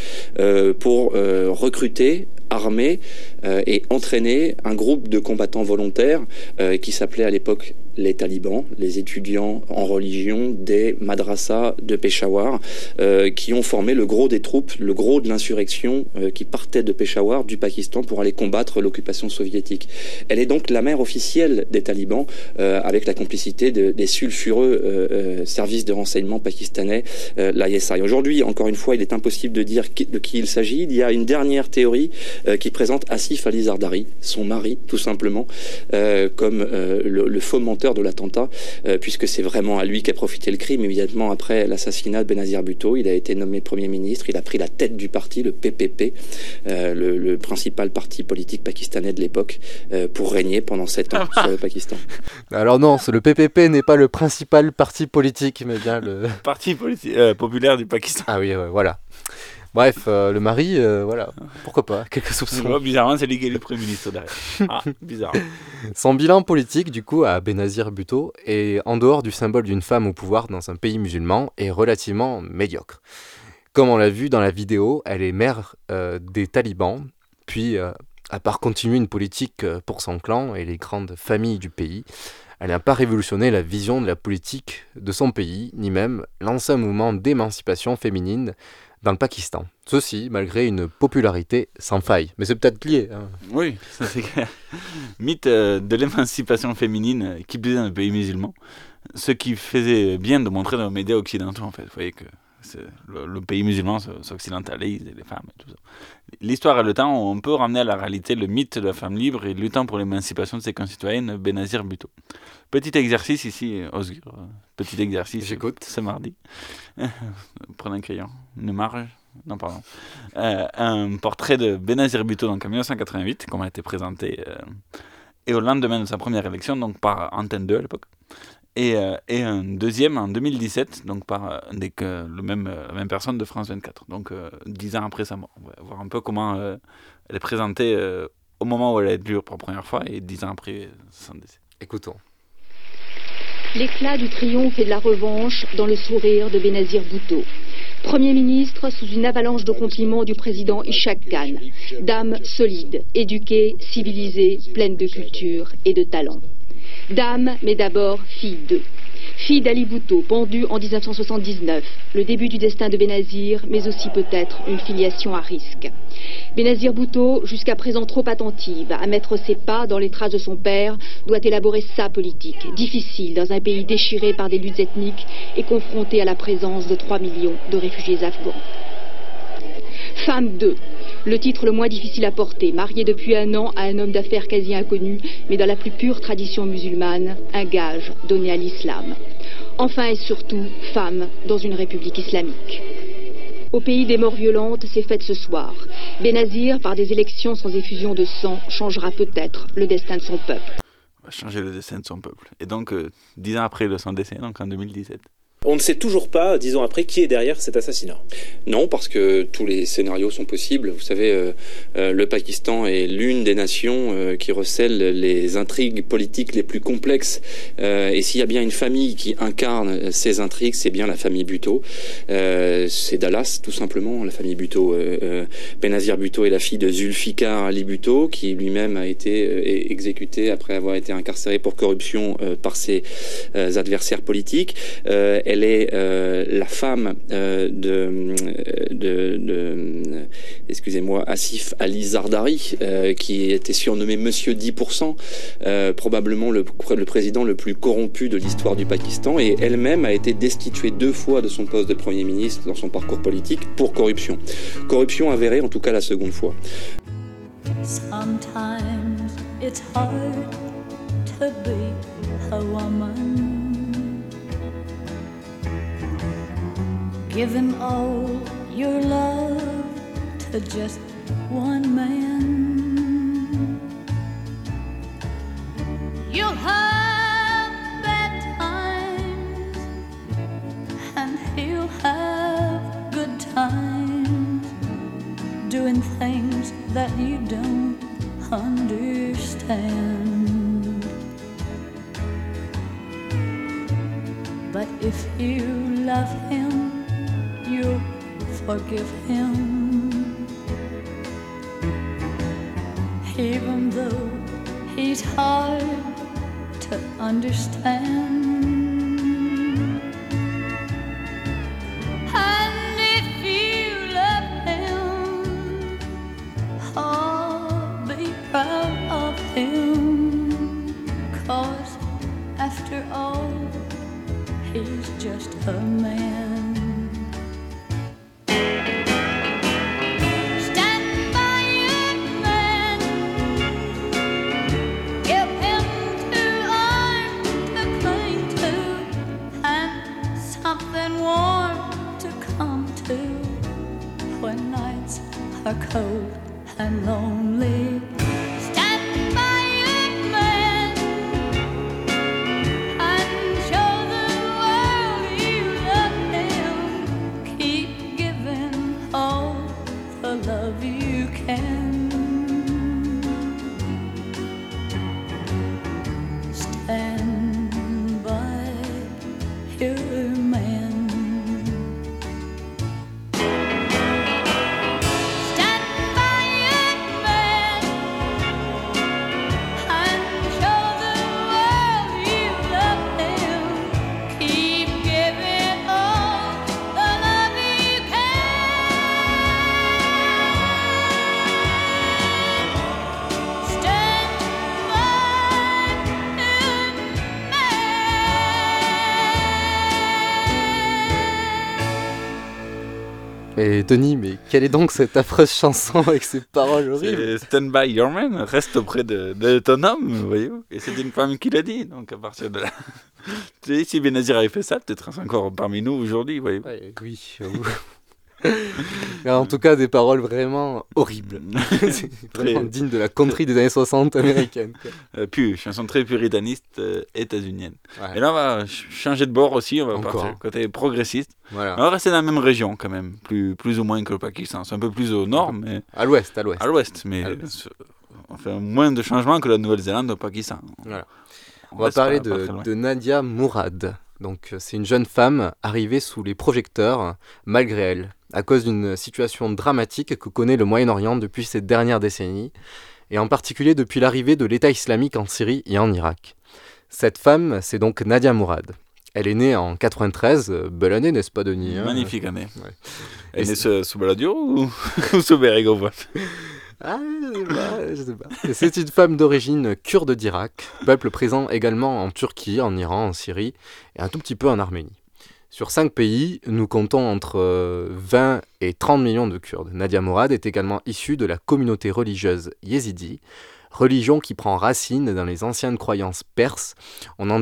[SPEAKER 14] pour recruter armer euh, et entraîner un groupe de combattants volontaires euh, qui s'appelait à l'époque les talibans, les étudiants en religion des madrasas de Peshawar, euh, qui ont formé le gros des troupes, le gros de l'insurrection euh, qui partait de Peshawar, du Pakistan, pour aller combattre l'occupation soviétique. Elle est donc la mère officielle des talibans, euh, avec la complicité de, des sulfureux services de renseignement pakistanais, l'ISI. Aujourd'hui, encore une fois, il est impossible de dire de qui il s'agit. Il y a une dernière théorie qui présente Asif Ali Zardari, son mari, tout simplement, comme le, le fomenteur de l'attentat, euh, puisque c'est vraiment à lui qu'a profité le crime. Immédiatement après l'assassinat de Benazir Bhutto, il a été nommé Premier ministre, il a pris la tête du parti, le PPP, euh, le, le, principal parti politique pakistanais de l'époque, euh, pour régner pendant sept ans sur le Pakistan.
[SPEAKER 10] Alors non, le PPP n'est pas le principal parti politique, mais bien le...
[SPEAKER 9] Parti euh, populaire du Pakistan.
[SPEAKER 10] Ah oui, ouais, voilà. Bref, euh, le mari, euh, voilà, pourquoi pas, quelques soupçons.
[SPEAKER 9] Vois, bizarrement, c'est est le Premier ministre derrière. Ah, bizarre.
[SPEAKER 10] Son bilan politique, du coup, à Benazir Bhutto, est en dehors du symbole d'une femme au pouvoir dans un pays musulman, est relativement médiocre. Comme on l'a vu dans la vidéo, elle est mère euh, des talibans, puis, à part continuer une politique pour son clan et les grandes familles du pays, Elle n'a pas révolutionné la vision de la politique de son pays, ni même lancé un mouvement d'émancipation féminine dans le Pakistan. Ceci malgré une popularité sans faille. Mais c'est peut-être lié. Hein.
[SPEAKER 9] Oui, ça c'est clair. Mythe euh, de l'émancipation féminine euh, qui plaisait dans le pays musulman. Ce qui faisait bien de montrer dans les médias occidentaux, en fait. Vous voyez que le, le, pays musulman s'occidentalise, les femmes et tout ça. L'histoire et le temps, on peut ramener à la réalité le mythe de la femme libre et luttant pour l'émancipation de ses concitoyennes, Benazir Bhutto. Petit exercice ici, Osgur. Petit exercice.
[SPEAKER 10] J'écoute.
[SPEAKER 9] Ce mardi. Prenez un crayon, une marge. Non, pardon. Euh, un portrait de Benazir Bhutto donc, en 1988, comme a été présenté, euh, et au lendemain de sa première élection, donc par Antenne 2 à l'époque et, euh, et, un deuxième en 2017, donc par euh, des, euh, le même, la même personne de France 24, donc dix ans après sa mort. On va voir un peu comment elle est présentée au moment où elle a été lue pour la première fois et dix ans après son décès.
[SPEAKER 10] Écoutons.
[SPEAKER 16] L'éclat du triomphe et de la revanche dans le sourire de Benazir Bhutto. Premier ministre sous une avalanche de compliments du président Ishaq Khan. Dame solide, éduquée, civilisée, pleine de culture et de talent. Dame, mais d'abord fille d'eux. Fille d'Ali Bhutto, pendue en 1979. Le début du destin de Benazir, mais aussi peut-être une filiation à risque. Benazir Bhutto, jusqu'à présent trop attentive à mettre ses pas dans les traces de son père, doit élaborer sa politique, difficile dans un pays déchiré par des luttes ethniques et confronté à la présence de 3 millions de réfugiés afghans. Femme 2, le titre le moins difficile à porter, mariée depuis un an à un homme d'affaires quasi inconnu, mais dans la plus pure tradition musulmane, un gage donné à l'islam. Enfin et surtout, femme dans une république islamique. Au pays des morts violentes, c'est fête ce soir. Benazir, par des élections sans effusion de sang, changera peut-être le destin de son peuple.
[SPEAKER 9] On va changer le destin de son peuple. Et donc, euh, dix ans après son décès, donc en 2017.
[SPEAKER 15] On ne sait toujours pas, dix ans après, qui est derrière cet assassinat.
[SPEAKER 14] Non, parce que tous les scénarios sont possibles. Vous savez, euh, euh, le Pakistan est l'une des nations euh, qui recèle les intrigues politiques les plus complexes. Et s'il y a bien une famille qui incarne ces intrigues, c'est bien la famille. Euh, c'est Dallas, tout simplement, la famille. Euh, Benazir Bhutto est la fille de Zulfikar Ali Bhutto, qui lui-même a été exécuté après avoir été incarcéré pour corruption par ses adversaires politiques elle est euh, la femme euh, de, excusez-moi, Asif Ali Zardari, euh, qui était surnommé Monsieur 10%, euh, probablement le, le, président le plus corrompu de l'histoire du Pakistan, et elle-même a été destituée deux fois de son poste de Premier ministre dans son parcours politique pour corruption. Corruption avérée, en tout cas la seconde fois.
[SPEAKER 17] Sometimes it's hard to be a woman. Give him all your love to just one man. You'll have bad times, and he'll have good times, doing things that you don't understand. But if you love him, forgive him. Even though he's hard to understand.
[SPEAKER 10] Et Denis, mais quelle est donc cette affreuse chanson avec ces paroles horribles
[SPEAKER 9] Stand by your man, reste auprès de, de ton homme, voyez-vous. Et c'est une femme qui l'a dit, donc à partir de là. tu sais, si Benazir avait fait ça, peut-être encore parmi nous aujourd'hui, voyez-vous.
[SPEAKER 10] Ouais, oui. Mais en tout cas, des paroles vraiment horribles. c'est vraiment
[SPEAKER 9] Très-
[SPEAKER 10] digne de la country des années 60 américaine.
[SPEAKER 9] Euh, puis, chanson très puritaniste euh, états-unienne.
[SPEAKER 10] Ouais.
[SPEAKER 9] Et là, on va ch- changer de bord aussi, on va
[SPEAKER 10] Encore.
[SPEAKER 9] partir côté progressiste.
[SPEAKER 10] Voilà.
[SPEAKER 9] On va rester dans la même région quand même, plus, plus ou moins que le Pakistan. C'est un peu plus au nord, mais...
[SPEAKER 10] À l'ouest, à l'ouest.
[SPEAKER 9] À l'ouest, mais
[SPEAKER 10] À
[SPEAKER 9] on fait moins de changements que la Nouvelle-Zélande au Pakistan.
[SPEAKER 10] Voilà. On,
[SPEAKER 9] On
[SPEAKER 10] va parler
[SPEAKER 9] pas-
[SPEAKER 10] de, de Nadia Mourad. Donc, c'est une jeune femme arrivée sous les projecteurs, malgré elle, à cause d'une situation dramatique que connaît le Moyen-Orient depuis ces dernières décennies, et en particulier depuis l'arrivée de l'État islamique en Syrie et en Irak. Cette femme, c'est donc Nadia Mourad. Elle est née en 93, euh, belle année, n'est-ce pas, Denis hein?
[SPEAKER 9] Magnifique année.
[SPEAKER 10] Ouais.
[SPEAKER 9] Elle est née sous, sous Balladur ou, ou sous Bérégovoy?
[SPEAKER 10] Ah, je sais pas, C'est une femme d'origine kurde d'Irak, peuple présent également en Turquie, en Iran, en Syrie et un tout petit peu en Arménie. Sur cinq pays, nous comptons entre euh, 20 et 30 millions de Kurdes. Nadia Mourad est également issue de la communauté religieuse yézidi, religion qui prend racine dans les anciennes croyances perses. On en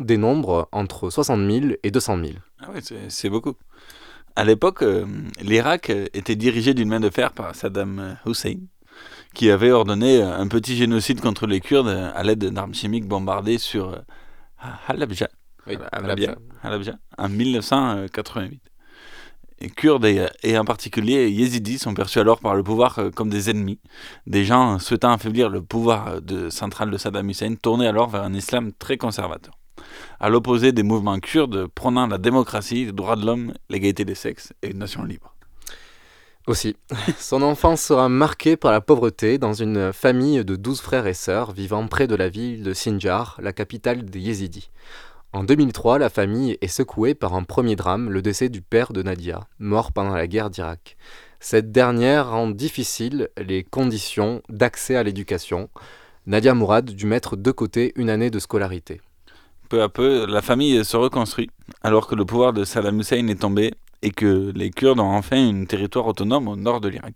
[SPEAKER 10] dénombre entre 60 000 et 200 000.
[SPEAKER 9] Ah oui, c'est- beaucoup. À l'époque, euh, l'Irak euh, était dirigé d'une main de fer par Saddam euh, Hussein, qui avait ordonné euh, un petit génocide contre les Kurdes euh, à l'aide d'armes chimiques bombardées sur euh, Halabja,
[SPEAKER 10] Oui,
[SPEAKER 9] Halabja, Halabja, en 1988. Et Kurdes et, et en particulier Yézidis sont perçus alors par le pouvoir euh, comme des ennemis, des gens souhaitant affaiblir le pouvoir euh, de, central de Saddam Hussein, tournés alors vers un islam très conservateur à l'opposé des mouvements kurdes prônant la démocratie, les droits de l'homme, l'égalité des sexes et une nation libre.
[SPEAKER 10] Aussi. Son enfance sera marquée par la pauvreté dans une famille de 12 frères et sœurs vivant près de la ville de Sinjar, la capitale des Yézidis. En 2003, la famille est secouée par un premier drame, le décès du père de Nadia, mort pendant la guerre d'Irak. Cette dernière rend difficile les conditions d'accès à l'éducation. Nadia Mourad dut mettre de côté une année de scolarité.
[SPEAKER 9] Peu à peu, la famille se reconstruit, alors que le pouvoir de Saddam Hussein est tombé et que les Kurdes ont enfin un territoire autonome au nord de l'Irak.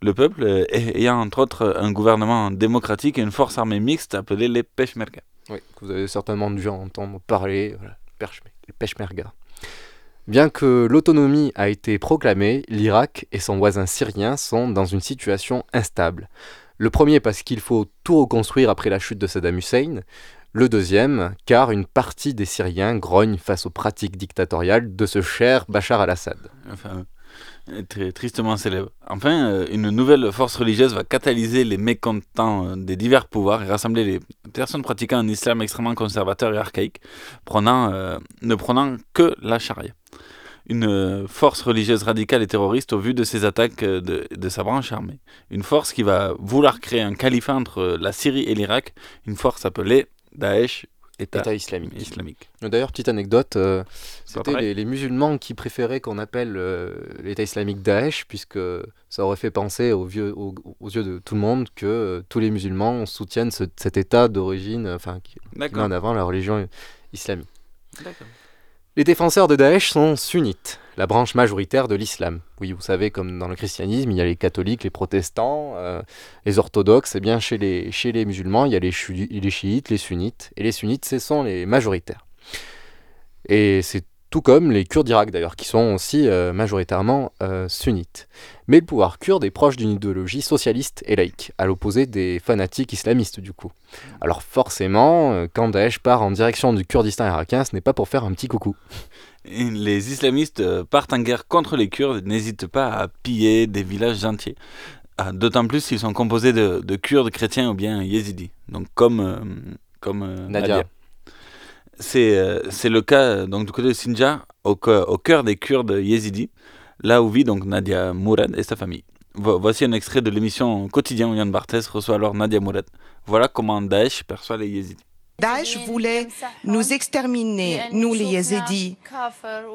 [SPEAKER 9] Le peuple euh, ayant entre autres un gouvernement démocratique et une force armée mixte appelée les Peshmerga.
[SPEAKER 10] Oui, que vous avez certainement dû entendre parler, voilà, les Peshmerga. Bien que l'autonomie a été proclamée, l'Irak et son voisin syrien sont dans une situation instable. Le premier parce qu'il faut tout reconstruire après la chute de Saddam Hussein. Le deuxième, car une partie des Syriens grogne face aux pratiques dictatoriales de ce cher Bachar al-Assad.
[SPEAKER 9] Enfin, tristement célèbre. Enfin, euh, une nouvelle force religieuse va catalyser les mécontents euh, des divers pouvoirs et rassembler les personnes pratiquant un islam extrêmement conservateur et archaïque, euh, ne prenant que la charia. Une force religieuse radicale et terroriste au vu de ses attaques de, de sa branche armée. Une force qui va vouloir créer un califat entre la Syrie et l'Irak, une force appelée Daesh, État,
[SPEAKER 10] État islamique.
[SPEAKER 9] islamique.
[SPEAKER 10] D'ailleurs, petite anecdote, euh, c'était les, les musulmans qui préféraient qu'on appelle euh, l'État islamique Daesh, puisque ça aurait fait penser aux, vieux, aux, aux yeux de tout le monde que euh, tous les musulmans soutiennent ce- cet État d'origine, enfin, qui, qui met en avant la religion islamique. Les défenseurs de Daesh sont sunnites, la branche majoritaire de l'islam. Oui, vous savez, comme dans le christianisme, il y a les catholiques, les protestants, euh, les orthodoxes. Et bien, chez les, musulmans, il y a les, chiites, les sunnites. Et les sunnites, ce sont les majoritaires. Et c'est tout comme les Kurdes d'Irak d'ailleurs, qui sont aussi euh, majoritairement euh, sunnites. Mais le pouvoir kurde est proche d'une idéologie socialiste et laïque, à l'opposé des fanatiques islamistes du coup. Alors forcément, quand Daesh part en direction du Kurdistan irakien, ce n'est pas pour faire un petit coucou.
[SPEAKER 9] Les islamistes euh, partent en guerre contre les Kurdes, n'hésitent pas à piller des villages entiers. Ah, D'autant plus s'ils sont composés de, de Kurdes chrétiens ou bien yézidis. Donc comme, euh, comme euh,
[SPEAKER 10] Nadia.
[SPEAKER 9] Nadia. C'est euh, le cas donc, du côté de Sinjar, au, cœur- au cœur des Kurdes yézidis, là où vit donc Nadia Mourad et sa famille. Vo- voici un extrait de l'émission Quotidien où Yann Barthès reçoit alors Nadia Mourad. Voilà comment Daesh perçoit les yézidis.
[SPEAKER 18] Daesh voulait nous exterminer, nous les Yézidis.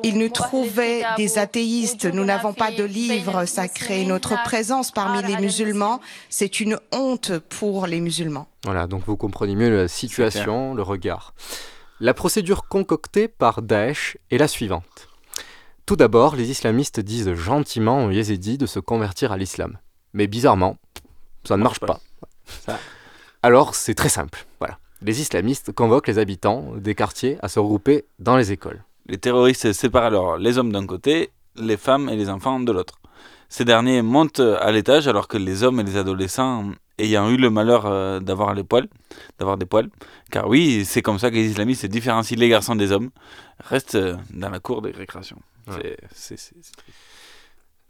[SPEAKER 18] Il nous trouvait des athéistes. Nous n'avons pas de livres sacrés. Notre présence parmi les musulmans, c'est une honte pour les musulmans.
[SPEAKER 10] Voilà, donc vous comprenez mieux la situation, le regard. La procédure concoctée par Daesh est la suivante. Tout d'abord, les islamistes disent gentiment aux yézidis de se convertir à l'islam. Mais bizarrement, ça ne marche pas. Alors c'est très simple. Voilà. Les islamistes convoquent les habitants des quartiers à se regrouper dans les écoles.
[SPEAKER 9] Les terroristes séparent alors les hommes d'un côté, les femmes et les enfants de l'autre. Ces derniers montent à l'étage alors que les hommes et les adolescents ayant eu le malheur euh, d'avoir les poils, d'avoir des poils, car oui, c'est comme ça que les islamistes différencient les garçons des hommes, restent euh, dans la cour des récréations.
[SPEAKER 10] Ouais.
[SPEAKER 9] C'est- c'est- c'est triste.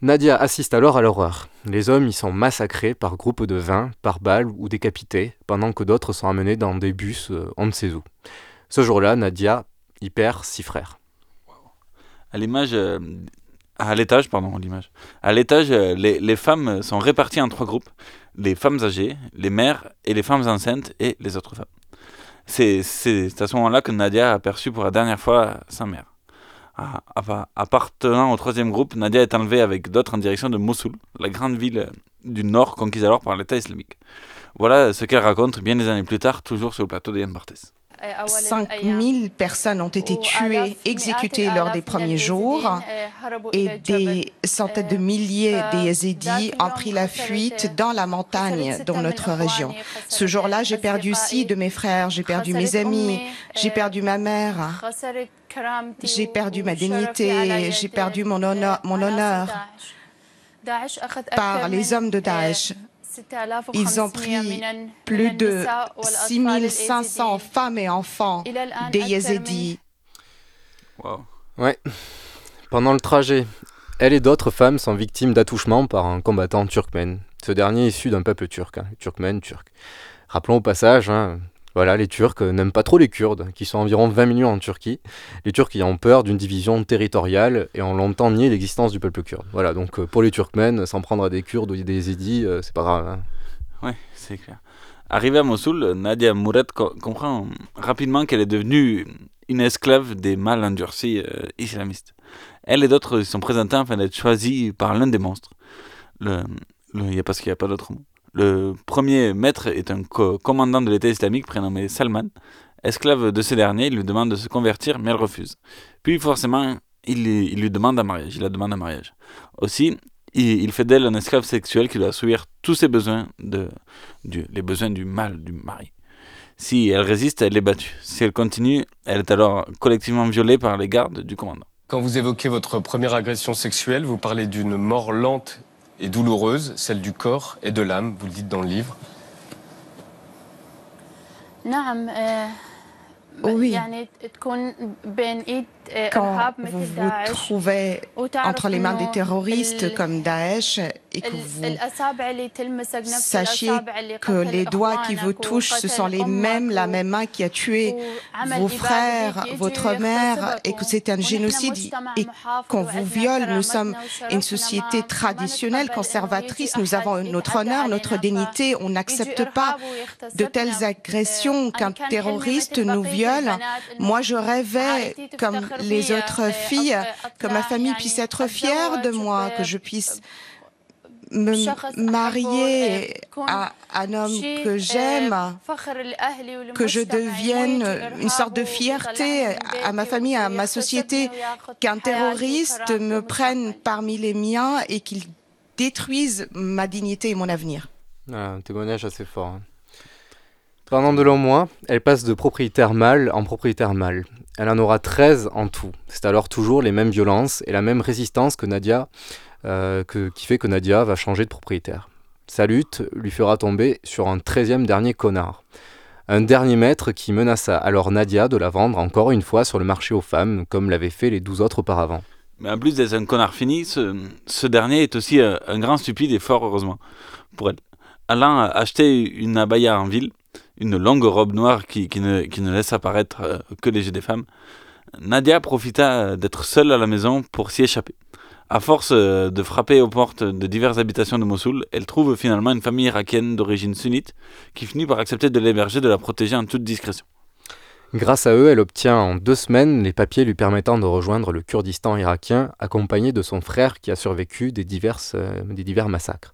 [SPEAKER 10] Nadia assiste alors à l'horreur. Les hommes y sont massacrés par groupes de 20, par balles ou décapités, pendant que d'autres sont amenés dans des bus euh, on ne sait où. Ce jour-là, Nadia y perd six frères.
[SPEAKER 9] À l'image, euh, à l'étage, pardon, l'image. À l'étage, euh, les, femmes sont réparties en trois groupes les femmes âgées, les mères et les femmes enceintes et les autres femmes. C'est c'est à ce moment-là que Nadia a aperçu pour la dernière fois sa mère. À- à- appartenant au troisième groupe, Nadia est enlevée avec d'autres en direction de Mossoul, la grande ville euh, du nord conquise alors par l'État islamique. Voilà ce qu'elle raconte bien des années plus tard, toujours sur le plateau d'Yann Barthès.
[SPEAKER 18] 5000 personnes ont été tuées, exécutées lors des premiers jours et des centaines de milliers des ont pris la fuite dans la montagne dans notre région. Ce jour-là, j'ai perdu six de mes frères, j'ai perdu mes amis, j'ai perdu ma mère, j'ai perdu ma dignité, j'ai perdu mon honneur, mon honneur par les hommes de Daesh. Ils ont pris plus de 6500 femmes et enfants des Yézidis.
[SPEAKER 10] Ouais. Pendant le trajet, elle et d'autres femmes sont victimes d'attouchements par un combattant turkmène. Ce dernier issu d'un peuple turc, hein, turkmène, turc. Rappelons au passage, hein, voilà, les Turcs n'aiment pas trop les Kurdes, qui sont environ 20 millions en Turquie. Les Turcs y ont peur d'une division territoriale et ont longtemps nié l'existence du peuple kurde. Voilà, donc euh, pour les Turkmènes, s'en prendre à des Kurdes ou des Yézidis, euh, c'est pas grave. hein.
[SPEAKER 9] C'est clair. Arrivée à Mossoul, Nadia Mouret co- comprend rapidement qu'elle est devenue une esclave des mal endurcis euh, islamistes. Elle et d'autres sont présentés afin d'être choisis par l'un des monstres. Le, parce qu'il n'y a pas d'autre mot. Le premier maître est un co- commandant de l'État islamique prénommé Salman. Esclave de ce dernier, il lui demande de se convertir, mais elle refuse. Puis forcément, il, lui- demande un mariage. Il la demande un mariage. Aussi, il, fait d'elle un esclave sexuel qui doit assouvir tous ses besoins, de, les besoins du mal du mari. Si elle résiste, elle est battue. Si elle continue, elle est alors collectivement violée par les gardes du commandant.
[SPEAKER 19] Quand vous évoquez votre première agression sexuelle, vous parlez d'une mort lente et douloureuse, celle du corps et de l'âme, vous le dites dans le livre
[SPEAKER 18] quand vous vous trouvez entre les mains des terroristes comme Daesh et que vous
[SPEAKER 20] sachiez
[SPEAKER 18] que les doigts qui vous touchent, ce sont les mêmes, la même main qui a tué vos frères, votre mère, et que c'est un génocide. et qu'on vous viole. Nous sommes une société traditionnelle, conservatrice, nous avons notre honneur, notre dignité, on n'accepte pas de telles agressions qu'un terroriste nous viole. Moi, je rêvais comme les autres filles, que ma famille puisse être fière de moi, que je puisse me marier à un homme que j'aime, que je devienne une sorte de fierté à ma famille, à ma société, qu'un terroriste me prenne parmi les miens et qu'il détruise ma dignité et mon avenir.
[SPEAKER 10] Ah, un témoignage assez fort. Hein. Pendant de longs mois, elle passe de propriétaire mâle en propriétaire mâle. Elle en aura 13 en tout. C'est alors toujours les mêmes violences et la même résistance que Nadia, euh, qui fait que Nadia va changer de propriétaire. Sa lutte lui fera tomber sur un treizième dernier connard. Un dernier maître qui menaça alors Nadia de la vendre encore une fois sur le marché aux femmes, comme l'avaient fait les douze autres auparavant.
[SPEAKER 9] Mais en plus d'être un connard fini, ce, dernier est aussi euh, un grand stupide et fort heureusement pour elle. Allant une abaya en ville, une longue robe noire qui, ne, laisse apparaître euh, que les yeux des femmes, Nadia profita euh, d'être seule à la maison pour s'y échapper. À force euh, de frapper aux portes de diverses habitations de Mossoul, elle trouve finalement une famille irakienne d'origine sunnite qui finit par accepter de l'héberger, de la protéger en toute discrétion.
[SPEAKER 10] Grâce à eux, elle obtient en deux semaines les papiers lui permettant de rejoindre le Kurdistan irakien, accompagnée de son frère qui a survécu des, diverses, des divers massacres.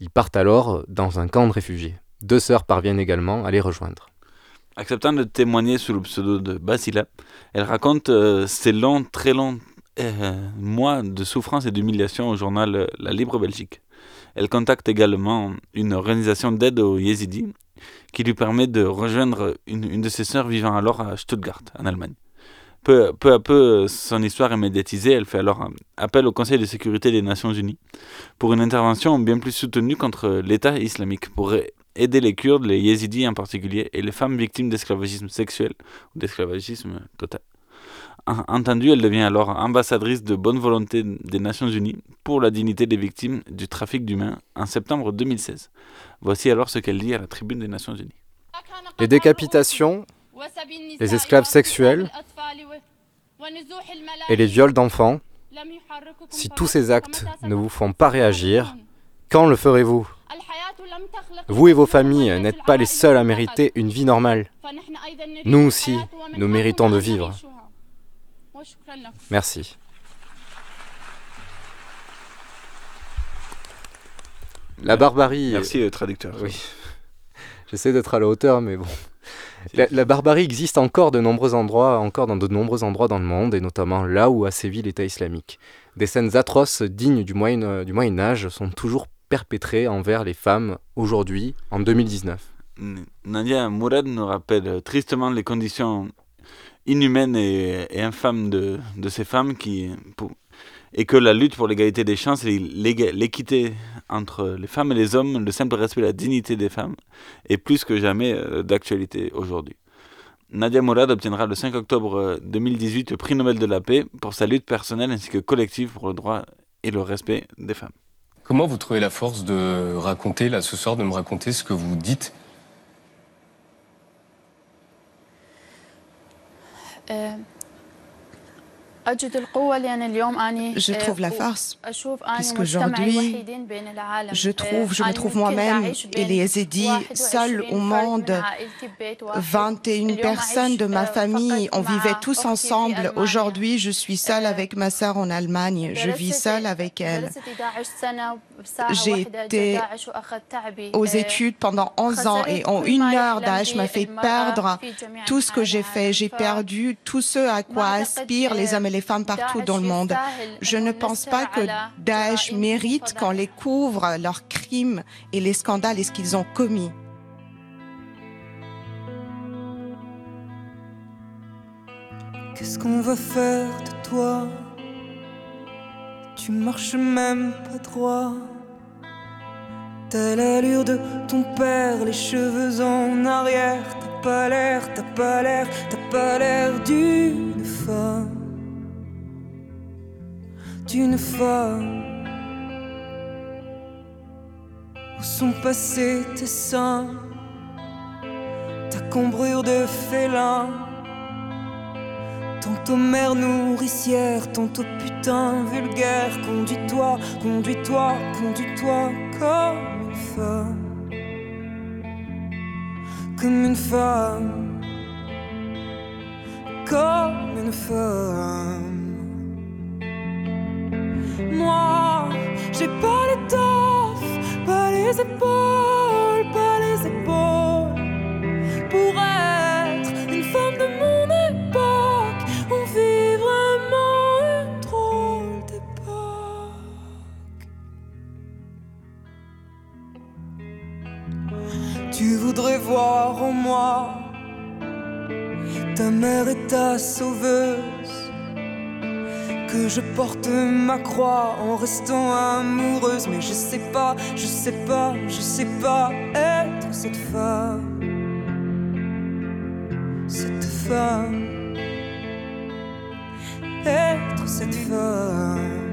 [SPEAKER 10] Ils partent alors dans un camp de réfugiés. Deux sœurs parviennent également à les rejoindre.
[SPEAKER 9] Acceptant de témoigner sous le pseudo de Basila, elle raconte euh, ces longs, très longs euh, mois de souffrance et d'humiliation au journal euh, La Libre Belgique. Elle contacte également une organisation d'aide aux yézidis qui lui permet de rejoindre une, de ses sœurs vivant alors à Stuttgart, en Allemagne. Peu, peu, à peu, son histoire est médiatisée. Elle fait alors appel au Conseil de sécurité des Nations Unies pour une intervention bien plus soutenue contre l'État islamique, pour aider les Kurdes, les Yézidis en particulier, et les femmes victimes d'esclavagisme sexuel ou d'esclavagisme total. Entendue, elle devient alors ambassadrice de bonne volonté des Nations Unies pour la dignité des victimes du trafic d'humains en septembre 2016. Voici alors ce qu'elle dit à la tribune des Nations Unies.
[SPEAKER 10] Les décapitations, les esclaves sexuels et les viols d'enfants, si tous ces actes ne vous font pas réagir, quand le ferez-vous? Vous et vos familles n'êtes pas les seuls à mériter une vie normale. Nous aussi, nous méritons de vivre. Merci. La barbarie.
[SPEAKER 9] Merci, le traducteur.
[SPEAKER 10] Oui. J'essaie d'être à la hauteur, mais bon. La, la, barbarie existe encore de nombreux endroits, encore dans de nombreux endroits dans le monde, et notamment là où a sévi l'État islamique. Des scènes atroces dignes du Moyen, du Moyen Âge sont toujours perpétrées envers les femmes aujourd'hui, en 2019.
[SPEAKER 9] Nadia Mourad nous rappelle tristement les conditions inhumaines et, infâmes de, ces femmes qui, et que la lutte pour l'égalité des chances et l'équité entre les femmes et les hommes, le simple respect de la dignité des femmes, est plus que jamais euh, d'actualité aujourd'hui. Nadia Mourad obtiendra le 5 octobre 2018 le prix Nobel de la paix pour sa lutte personnelle ainsi que collective pour le droit et le respect des femmes.
[SPEAKER 19] Comment vous trouvez la force de raconter, là ce soir, de me raconter ce que vous dites?
[SPEAKER 20] Euh... Je
[SPEAKER 18] trouve la force, puisqu'aujourd'hui, je trouve, je me trouve moi-même et les Yazidis seuls au monde. 21 personnes de ma famille, on vivait tous ensemble. Aujourd'hui, je suis seule avec ma sœur en Allemagne. Je vis seule avec elle. J'ai été aux études pendant 11 ans et en une heure, Daesh m'a fait perdre tout ce que j'ai fait. J'ai perdu tout ce à quoi aspirent les hommes et les femmes partout dans le monde. Je ne pense pas que Daesh mérite qu'on les couvre leurs crimes et les scandales et ce qu'ils ont commis.
[SPEAKER 21] Qu'est-ce qu'on va faire de toi? Tu marches même pas droit. T'as l'allure de ton père, les cheveux en arrière. T'as pas l'air, t'as pas l'air, t'as pas l'air d'une femme. D'une femme. Où sont passés tes seins Ta cambrure de félin Tantôt mère nourricière, tantôt putain vulgaire. Conduis-toi, conduis-toi, conduis-toi comme une femme. Comme une femme. Comme une femme. Moi, j'ai pas l'étoffe, pas les épaules, pas les épaules. Pour être une femme de mon époque, on vit vraiment une drôle d'époque. Tu voudrais voir en moi ta mère et ta sauveuse je porte ma croix en restant amoureuse. Mais je sais pas, je sais pas, je sais pas être cette femme. Cette femme. Être cette femme.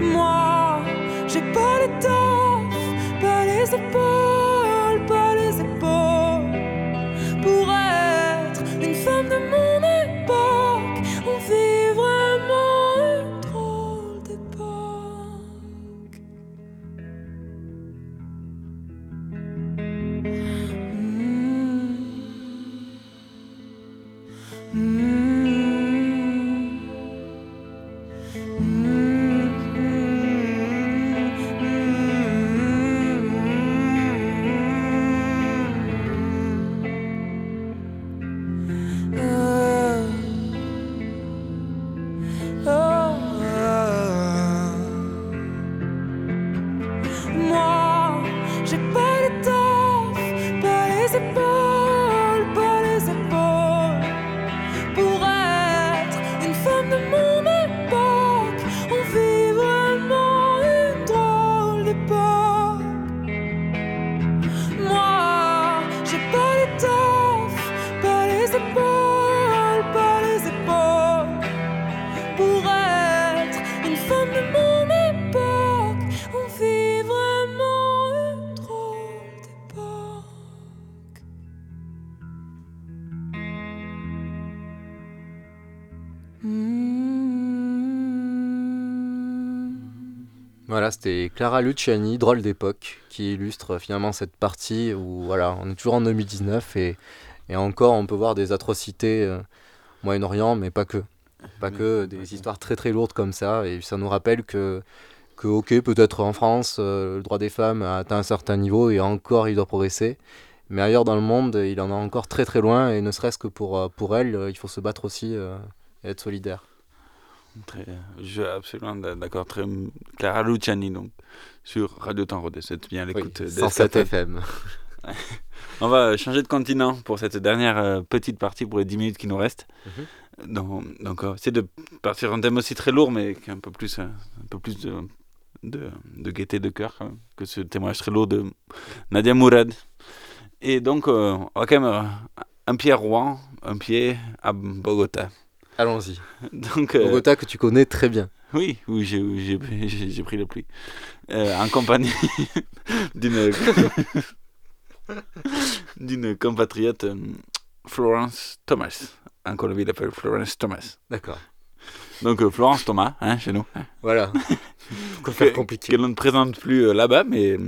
[SPEAKER 21] Moi, j'ai pas l'étoffe, pas les épaules,
[SPEAKER 10] c'était Clara Luciani, Drôle d'époque, qui illustre finalement cette partie où voilà, on est toujours en 2019 et, et encore on peut voir des atrocités euh, Moyen-Orient, mais pas que. Pas que, des histoires très très lourdes comme ça. Et ça nous rappelle que, que ok, peut-être en France, euh, le droit des femmes a atteint un certain niveau et encore il doit progresser. Mais ailleurs dans le monde, il en est encore très très loin et ne serait-ce que pour, euh, pour elle, il faut se battre aussi euh, et être solidaire.
[SPEAKER 9] Très, je suis absolument d'a- d'accord. Très, Clara Luciani, donc, sur Radio Temps Rodé. C'est bien l'écoute.
[SPEAKER 10] Oui,
[SPEAKER 9] des
[SPEAKER 10] 107
[SPEAKER 9] escapades.
[SPEAKER 10] FM.
[SPEAKER 9] On va changer de continent pour cette dernière euh, petite partie, pour les 10 minutes qui nous restent.
[SPEAKER 10] Mhm.
[SPEAKER 9] Donc, donc euh, c'est de partir un thème aussi très lourd, mais qui est un peu plus, euh, un peu plus de, de, de gaieté de cœur que ce témoignage très lourd de Nadia Mourad. Et donc, euh, on va quand même euh, un pied à Rouen, un pied à Bogota.
[SPEAKER 10] Allons-y.
[SPEAKER 9] Donc, euh,
[SPEAKER 10] Bogota que tu connais très bien.
[SPEAKER 9] oui, oui, j'ai, j'ai, j'ai- j'ai pris le pluie. Euh, en compagnie d'une, d'une compatriote, euh, Florence Thomas. En Colombie, il l'appelle Florence Thomas.
[SPEAKER 10] D'accord.
[SPEAKER 9] Donc, Florence Thomas, hein, chez nous. hein.
[SPEAKER 10] Voilà. Pourquoi compliqué
[SPEAKER 9] ne présente plus là-bas, mais.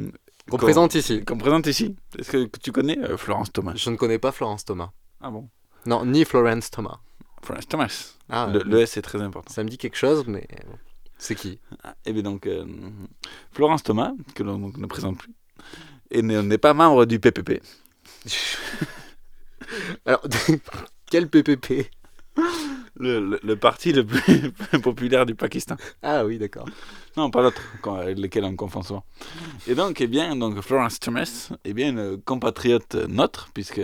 [SPEAKER 10] Qu'on présente ici.
[SPEAKER 9] Qu'on présente ici. Est-ce que, tu connais Florence Thomas?
[SPEAKER 10] Je ne connais pas Florence Thomas.
[SPEAKER 9] Ah bon?
[SPEAKER 10] Non, ni Florence Thomas.
[SPEAKER 9] Florence Thomas.
[SPEAKER 10] Ah,
[SPEAKER 9] le, S est très important.
[SPEAKER 10] Ça me dit quelque chose, mais c'est qui?
[SPEAKER 9] Et bien donc, euh, Florence Thomas, que l'on donc ne présente plus, et n'est pas membre du PPP.
[SPEAKER 10] Alors, quel PPP
[SPEAKER 9] le, le, le parti le plus populaire du Pakistan.
[SPEAKER 10] Ah oui, d'accord.
[SPEAKER 9] Non, pas l'autre, avec lequel on confond souvent. Et donc, eh bien, donc Florence Thomas est bien une compatriote nôtre, puisque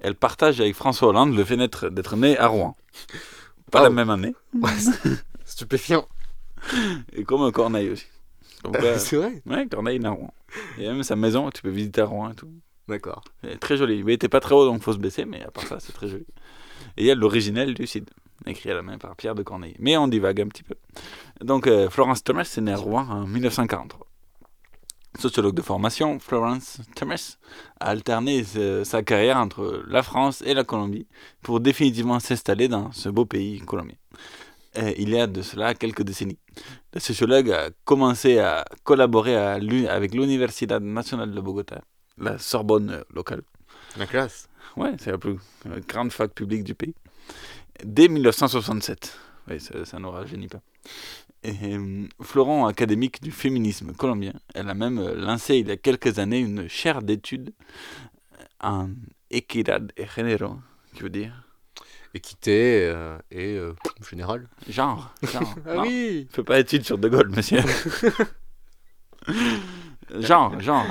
[SPEAKER 9] elle partage avec François Hollande le fait d'être né à Rouen. Pas la
[SPEAKER 10] Wow.
[SPEAKER 9] même année.
[SPEAKER 10] Stupéfiant.
[SPEAKER 9] Et comme Corneille aussi. Comme
[SPEAKER 10] Ah,
[SPEAKER 9] quoi-
[SPEAKER 10] c'est vrai
[SPEAKER 9] Ouais, Corneille à Rouen. Et même sa maison, tu peux visiter à Rouen et tout.
[SPEAKER 10] D'accord.
[SPEAKER 9] Très joli. Mais il était pas très haut, donc faut se baisser, mais à part ça, c'est très joli. Et il y a l'originel du Cid, écrit à la main par Pierre de Corneille. Mais on divague un petit peu. Donc, euh, Florence Thomas est née à Rouen en 1943. Sociologue de formation, Florence Thomas a alterné euh, sa carrière entre la France et la Colombie pour définitivement s'installer dans ce beau pays colombien. Il y a de cela quelques décennies. La sociologue a commencé à collaborer à avec l'Universidad Nacional de Bogota, la Sorbonne locale.
[SPEAKER 10] La classe.
[SPEAKER 9] Ouais, c'est la plus euh, grande fac publique du pays. Dès 1967. Oui, ça, ça ne rajeunit pas. Et, euh, fleuron académique du féminisme colombien, elle a même euh, lancé il y a quelques années une chaire d'études en équidad et género, qui veut dire?
[SPEAKER 10] Équité euh, et euh, général.
[SPEAKER 9] genre. genre.
[SPEAKER 10] Ah
[SPEAKER 9] Non,
[SPEAKER 10] oui
[SPEAKER 9] Fais pas étude sur De Gaulle, monsieur. genre, genre.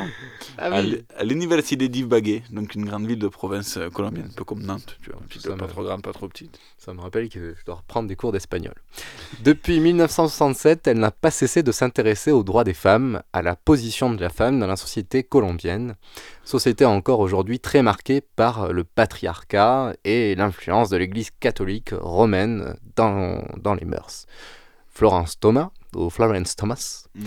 [SPEAKER 10] Ah
[SPEAKER 9] À
[SPEAKER 10] oui.
[SPEAKER 9] à l'université d'Ibagué, donc une grande ville de province euh, colombienne, un peu comme Nantes, tu vois, petite, pas
[SPEAKER 10] me-
[SPEAKER 9] trop grande, pas trop petite.
[SPEAKER 10] Ça me rappelle que je dois reprendre des cours d'espagnol. Depuis 1967, elle n'a pas cessé de s'intéresser aux droits des femmes, à la position de la femme dans la société colombienne. Société encore aujourd'hui très marquée par le patriarcat et l'influence de l'Église catholique romaine dans, dans les mœurs. Florence Thomas, ou Florence Thomas,
[SPEAKER 9] Mm.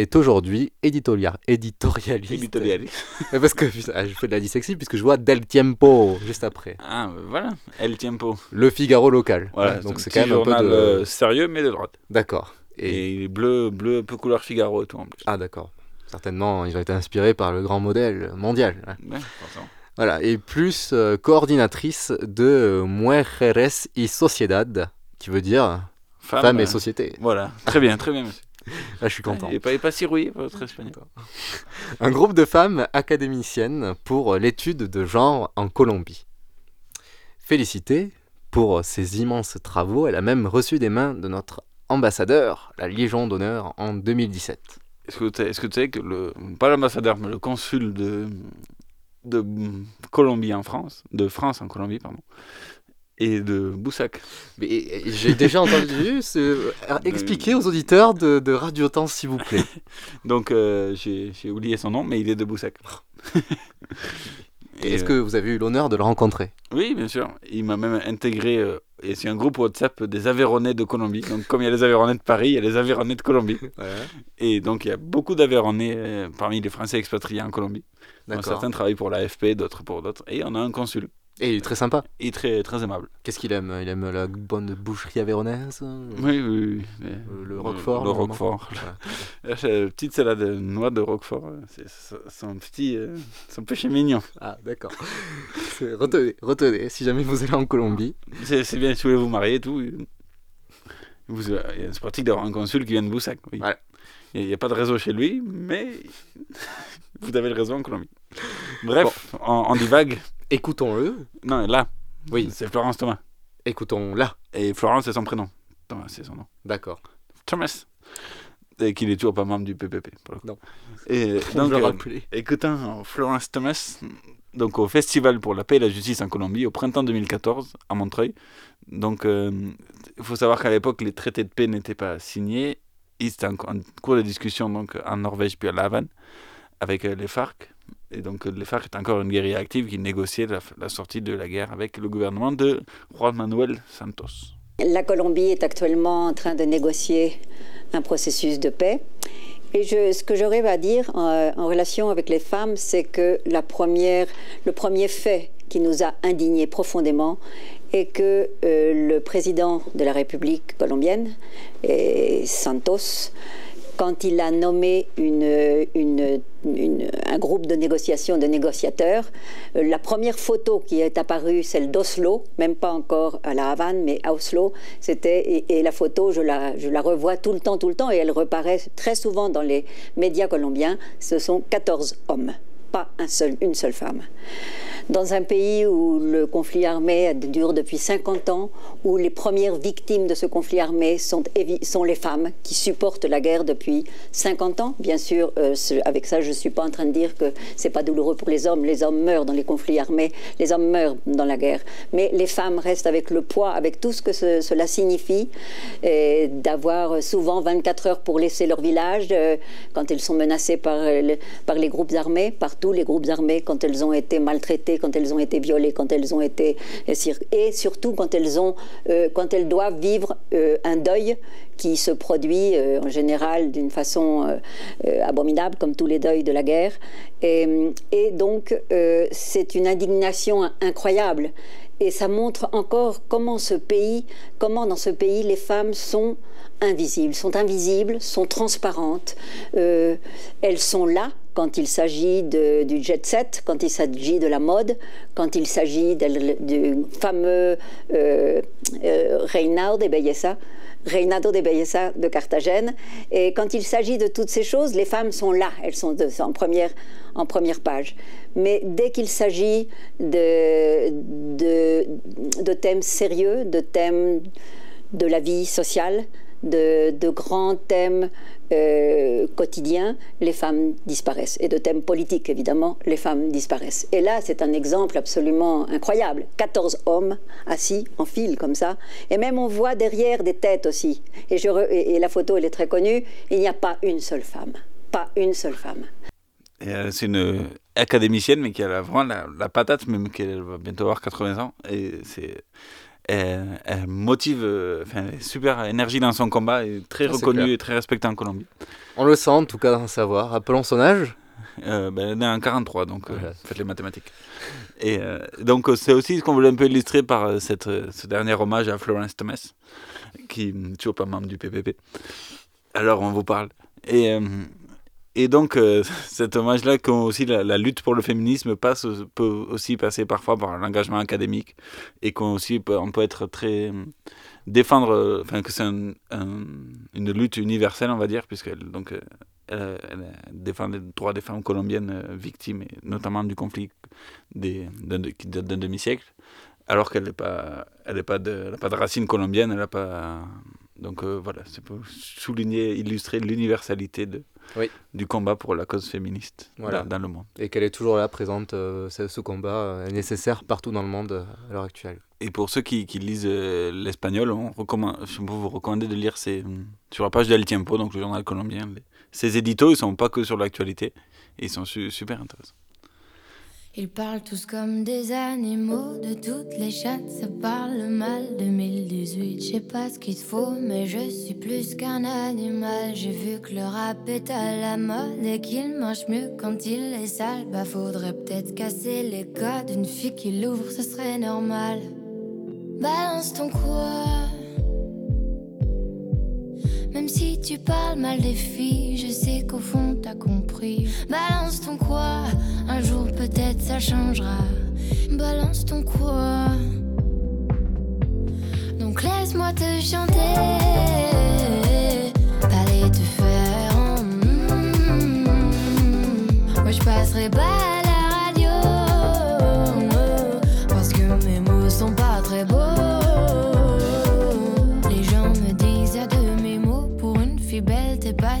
[SPEAKER 10] Est aujourd'hui éditoria- éditorialiste.
[SPEAKER 9] Éditorialiste.
[SPEAKER 10] Parce que putain, je fais de la dyslexie puisque je vois Del Tiempo juste après.
[SPEAKER 9] Ah, euh, voilà, El Tiempo.
[SPEAKER 10] Le Figaro local.
[SPEAKER 9] Voilà,
[SPEAKER 10] donc c'est quand même un peu de.
[SPEAKER 9] euh, sérieux, mais de droite.
[SPEAKER 10] D'accord.
[SPEAKER 9] Et, il est bleu, bleu, peu couleur Figaro et tout en plus.
[SPEAKER 10] Ah d'accord. Certainement, ils ont été inspirés par le grand modèle mondial. hein.
[SPEAKER 9] Ouais.
[SPEAKER 10] Voilà, et plus euh, coordinatrice de euh, Mujeres y Sociedad, qui veut dire
[SPEAKER 9] Femme,
[SPEAKER 10] femme, et
[SPEAKER 9] euh,
[SPEAKER 10] société.
[SPEAKER 9] Voilà, très bien, très bien, monsieur.
[SPEAKER 10] Là, je suis content.
[SPEAKER 9] Pas, est pas si rouillé, votre espagnol.
[SPEAKER 10] Un groupe de femmes académiciennes pour l'étude de genre en Colombie. Félicitée pour ses immenses travaux, elle a même reçu des mains de notre ambassadeur la Légion d'honneur en 2017.
[SPEAKER 9] Est-ce que, est-ce que tu sais que, le, pas l'ambassadeur, mais le consul de, de Colombie en France, de France en Colombie, pardon, et de Boussac.
[SPEAKER 10] Mais j'ai déjà entendu ce... expliquer aux auditeurs de, de Radio Temps, s'il vous plaît.
[SPEAKER 9] Donc, euh, j'ai oublié son nom, mais il est de Boussac.
[SPEAKER 10] Est-ce
[SPEAKER 9] euh,
[SPEAKER 10] que vous avez eu l'honneur de le rencontrer?
[SPEAKER 9] Oui, bien sûr. Il m'a même intégré. euh, et c'est un groupe WhatsApp des Aveyronnais de Colombie. Donc, comme il y a les Aveyronnais de Paris, il y a les Aveyronnais de Colombie. Et donc, il y a beaucoup d'Aveyronnais euh, parmi les Français expatriés en Colombie. Donc, certains travaillent pour l'AFP, d'autres pour d'autres. Et on a un consul.
[SPEAKER 10] Et il est très sympa.
[SPEAKER 9] Et très, très aimable.
[SPEAKER 10] Qu'est-ce qu'il aime? Il aime la bonne boucherie avéronaise?
[SPEAKER 9] Oui, oui, oui.
[SPEAKER 10] Le, le Roquefort
[SPEAKER 9] Le, Roquefort. La petite salade de noix de Roquefort, c'est son petit, euh, son péché mignon.
[SPEAKER 10] Ah, d'accord. retenez, retenez, si jamais vous allez en Colombie.
[SPEAKER 9] C'est bien si vous voulez vous marier et tout. Vous, c'est pratique d'avoir un consul qui vient de Boussac. Oui. Il n'y a pas de réseau chez lui, mais vous avez le réseau en Colombie. Bref, on, on divague.
[SPEAKER 10] Écoutons-le.
[SPEAKER 9] Non, là.
[SPEAKER 10] Oui.
[SPEAKER 9] C'est Florence Thomas.
[SPEAKER 10] Écoutons-la.
[SPEAKER 9] Et Florence, c'est son prénom. Thomas, c'est son nom.
[SPEAKER 10] D'accord.
[SPEAKER 9] Thomas. Et qu'il est toujours pas membre du PPP.
[SPEAKER 10] Non.
[SPEAKER 9] Et donc, euh, écoutons Florence Thomas, donc au Festival pour la paix et la justice en Colombie, au printemps 2014, à Montreuil. Donc, euh, il faut savoir qu'à l'époque, les traités de paix n'étaient pas signés. Il en, en, cours de discussion donc, en Norvège puis à La Havane avec euh, les FARC. Et donc les FARC est encore une guérilla active qui négociait la, sortie de la guerre avec le gouvernement de Juan Manuel Santos.
[SPEAKER 22] La Colombie est actuellement en train de négocier un processus de paix. Et ce que j'aurais à dire en, en, relation avec les femmes, c'est que la première, le premier fait qui nous a indignés profondément est que euh, le président de la République colombienne, Santos, quand il a nommé un groupe de négociation de négociateurs, euh, la première photo qui est apparue, celle d'Oslo, même pas encore à la Havane, mais à Oslo, c'était et, et, la photo, je la, je la revois tout le temps, tout le temps, et elle reparaît très souvent dans les médias colombiens. Ce sont 14 hommes, pas une seule femme dans un pays où le conflit armé dure depuis 50 ans, où les premières victimes de ce conflit armé sont, sont les femmes qui supportent la guerre depuis 50 ans. Bien sûr, euh, avec ça, je ne suis pas en train de dire que c'est pas douloureux pour les hommes. Les hommes meurent dans les conflits armés, les hommes meurent dans la guerre. Mais les femmes restent avec le poids, avec tout ce que ce, cela signifie, d'avoir souvent 24 heures pour laisser leur village euh, quand elles sont menacées par, le, par les groupes armés, par tous les groupes armés, quand elles ont été maltraitées quand elles ont été violées, quand elles ont été et surtout quand elles ont, euh, quand elles doivent vivre euh, un deuil qui se produit euh, en général d'une façon abominable, comme tous les deuils de la guerre. Et, donc c'est une indignation incroyable. Et ça montre encore comment ce pays, comment dans ce pays les femmes sont invisibles, sont invisibles, sont transparentes. Euh, elles sont là quand il s'agit du jet set, quand il s'agit de la mode, quand il s'agit du fameux euh, euh, Reinaldo de Belleza, Reinado de Belleza de Carthagène. Et quand il s'agit de toutes ces choses, les femmes sont là, elles sont en, première, en première page. Mais dès qu'il s'agit de, de thèmes sérieux, de thèmes de la vie sociale, de, grands thèmes euh, quotidiens, les femmes disparaissent. Et de thèmes politiques, évidemment, les femmes disparaissent. Et là, c'est un exemple absolument incroyable. 14 hommes assis en file comme ça. Et même on voit derrière des têtes aussi. Et, la photo, elle est très connue. Il n'y a pas une seule femme. Pas une seule femme.
[SPEAKER 9] Euh, c'est une académicienne, mais qui a vraiment la, la patate, même qu'elle va bientôt avoir 80 ans. Et c'est elle, elle, motive, enfin, super énergie dans son combat, et très
[SPEAKER 10] Ah,
[SPEAKER 9] reconnue et très respectée en Colombie.
[SPEAKER 10] On le sent en tout cas dans savoir. Rappelons son âge.
[SPEAKER 9] Euh, ben, elle est en 43, donc voilà. euh, faites les mathématiques. Et euh, donc c'est aussi ce qu'on voulait un peu illustrer par cette, ce dernier hommage à Florence Thomas, qui n'est toujours pas membre du PPP. Alors on vous parle. Et, euh, et donc euh, cet hommage-là, aussi la, lutte pour le féminisme passe, peut aussi passer parfois par l'engagement académique et qu'on aussi peut, on peut être très défendre, enfin que c'est un, un, une lutte universelle, on va dire, puisqu'elle donc elle, défend les droits des femmes colombiennes euh, victimes, notamment du conflit des, d'un, d'un demi-siècle, alors qu'elle n'a pas, pas, pas de racines colombiennes, elle n'a pas... Donc euh, voilà, c'est pour souligner, illustrer l'universalité de,
[SPEAKER 10] oui.
[SPEAKER 9] du combat pour la cause féministe
[SPEAKER 10] voilà.
[SPEAKER 9] dans, dans, le monde.
[SPEAKER 10] Et qu'elle est toujours là, présente, euh, ce, combat euh, est nécessaire partout dans le monde euh, à l'heure actuelle.
[SPEAKER 9] Et pour ceux qui, qui lisent l'espagnol, on recommande, je peux vous recommander de lire ces, sur la page d'El Tiempo, donc le journal colombien. Les, ces éditos, ils ne sont pas que sur l'actualité, ils sont su, super intéressants.
[SPEAKER 23] Ils parlent tous comme des animaux, de toutes les chattes, ça parle mal. 2018, je sais pas ce qu'il faut, mais je suis plus qu'un animal. J'ai vu que le rap est à la mode et qu'il marche mieux quand il est sale. Bah, faudrait peut-être casser les codes. Une fille qui l'ouvre, ce serait normal. Balance ton quoi. Même si tu parles mal des filles, je sais qu'au fond t'as compris. Balance ton quoi, un jour peut-être ça changera. Balance ton quoi. Donc laisse-moi te chanter. Allez te faire. Moi je passerai pas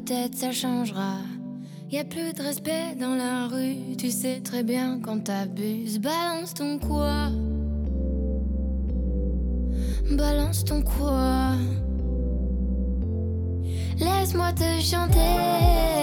[SPEAKER 23] peut-être ça changera. Y a plus de respect dans la rue. Tu sais très bien quand t'abuses. Balance ton quoi? Balance ton quoi? Laisse-moi te chanter.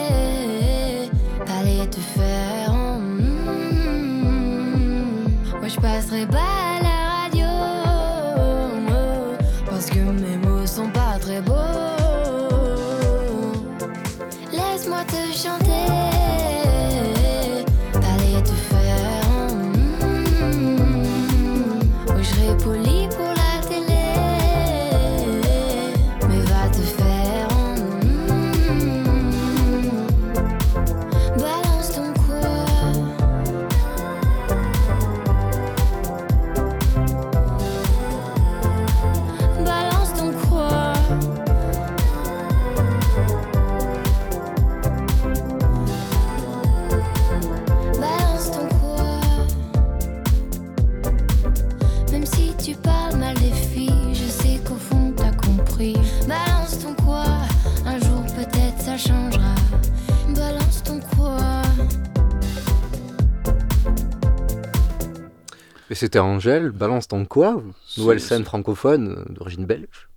[SPEAKER 10] C'était Angèle, balance ton quoi Nouvelle scène francophone euh, d'origine belge.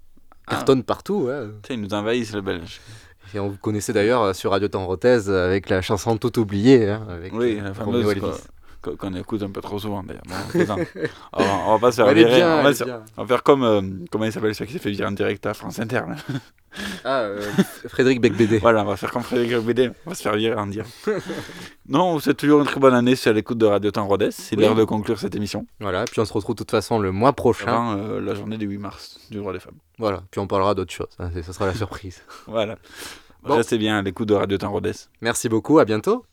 [SPEAKER 9] Ah.
[SPEAKER 10] Cartonne partout, ouais.
[SPEAKER 9] Ils nous envahissent, le Belge.
[SPEAKER 10] Et on vous connaissait d'ailleurs euh, sur Radio Temps Rothèse avec la chanson Tout oublié. Hein, avec
[SPEAKER 9] Oui,
[SPEAKER 10] euh,
[SPEAKER 9] la fameuse quoi- qu'on écoute un peu trop souvent d'ailleurs. Bon, on on, va, pas se faire
[SPEAKER 10] Elle
[SPEAKER 9] virer.
[SPEAKER 10] bien,
[SPEAKER 9] on, va
[SPEAKER 10] est
[SPEAKER 9] se-
[SPEAKER 10] bien.
[SPEAKER 9] on va faire comme. euh, comment il s'appelle celui qui s'est fait virer en direct à France Inter là
[SPEAKER 10] Ah, euh, Frédéric Becbédé.
[SPEAKER 9] Voilà, on va faire comme Frédéric Becbédé. On va se faire virer en direct. non, c'est toujours une très bonne année. C'est à l'écoute de Radio Temps Rodez. C'est
[SPEAKER 10] Oui.
[SPEAKER 9] l'heure de conclure cette émission.
[SPEAKER 10] Voilà, puis on se retrouve de toute façon le mois prochain.
[SPEAKER 9] Avant euh, la journée du 8 mars du droit des femmes.
[SPEAKER 10] Voilà, puis on parlera d'autres choses. hein, c'est- Ce sera la surprise.
[SPEAKER 9] Voilà.
[SPEAKER 10] Bon.
[SPEAKER 9] Restez bien à l'écoute de Radio Temps Rodez.
[SPEAKER 10] Merci beaucoup, à bientôt.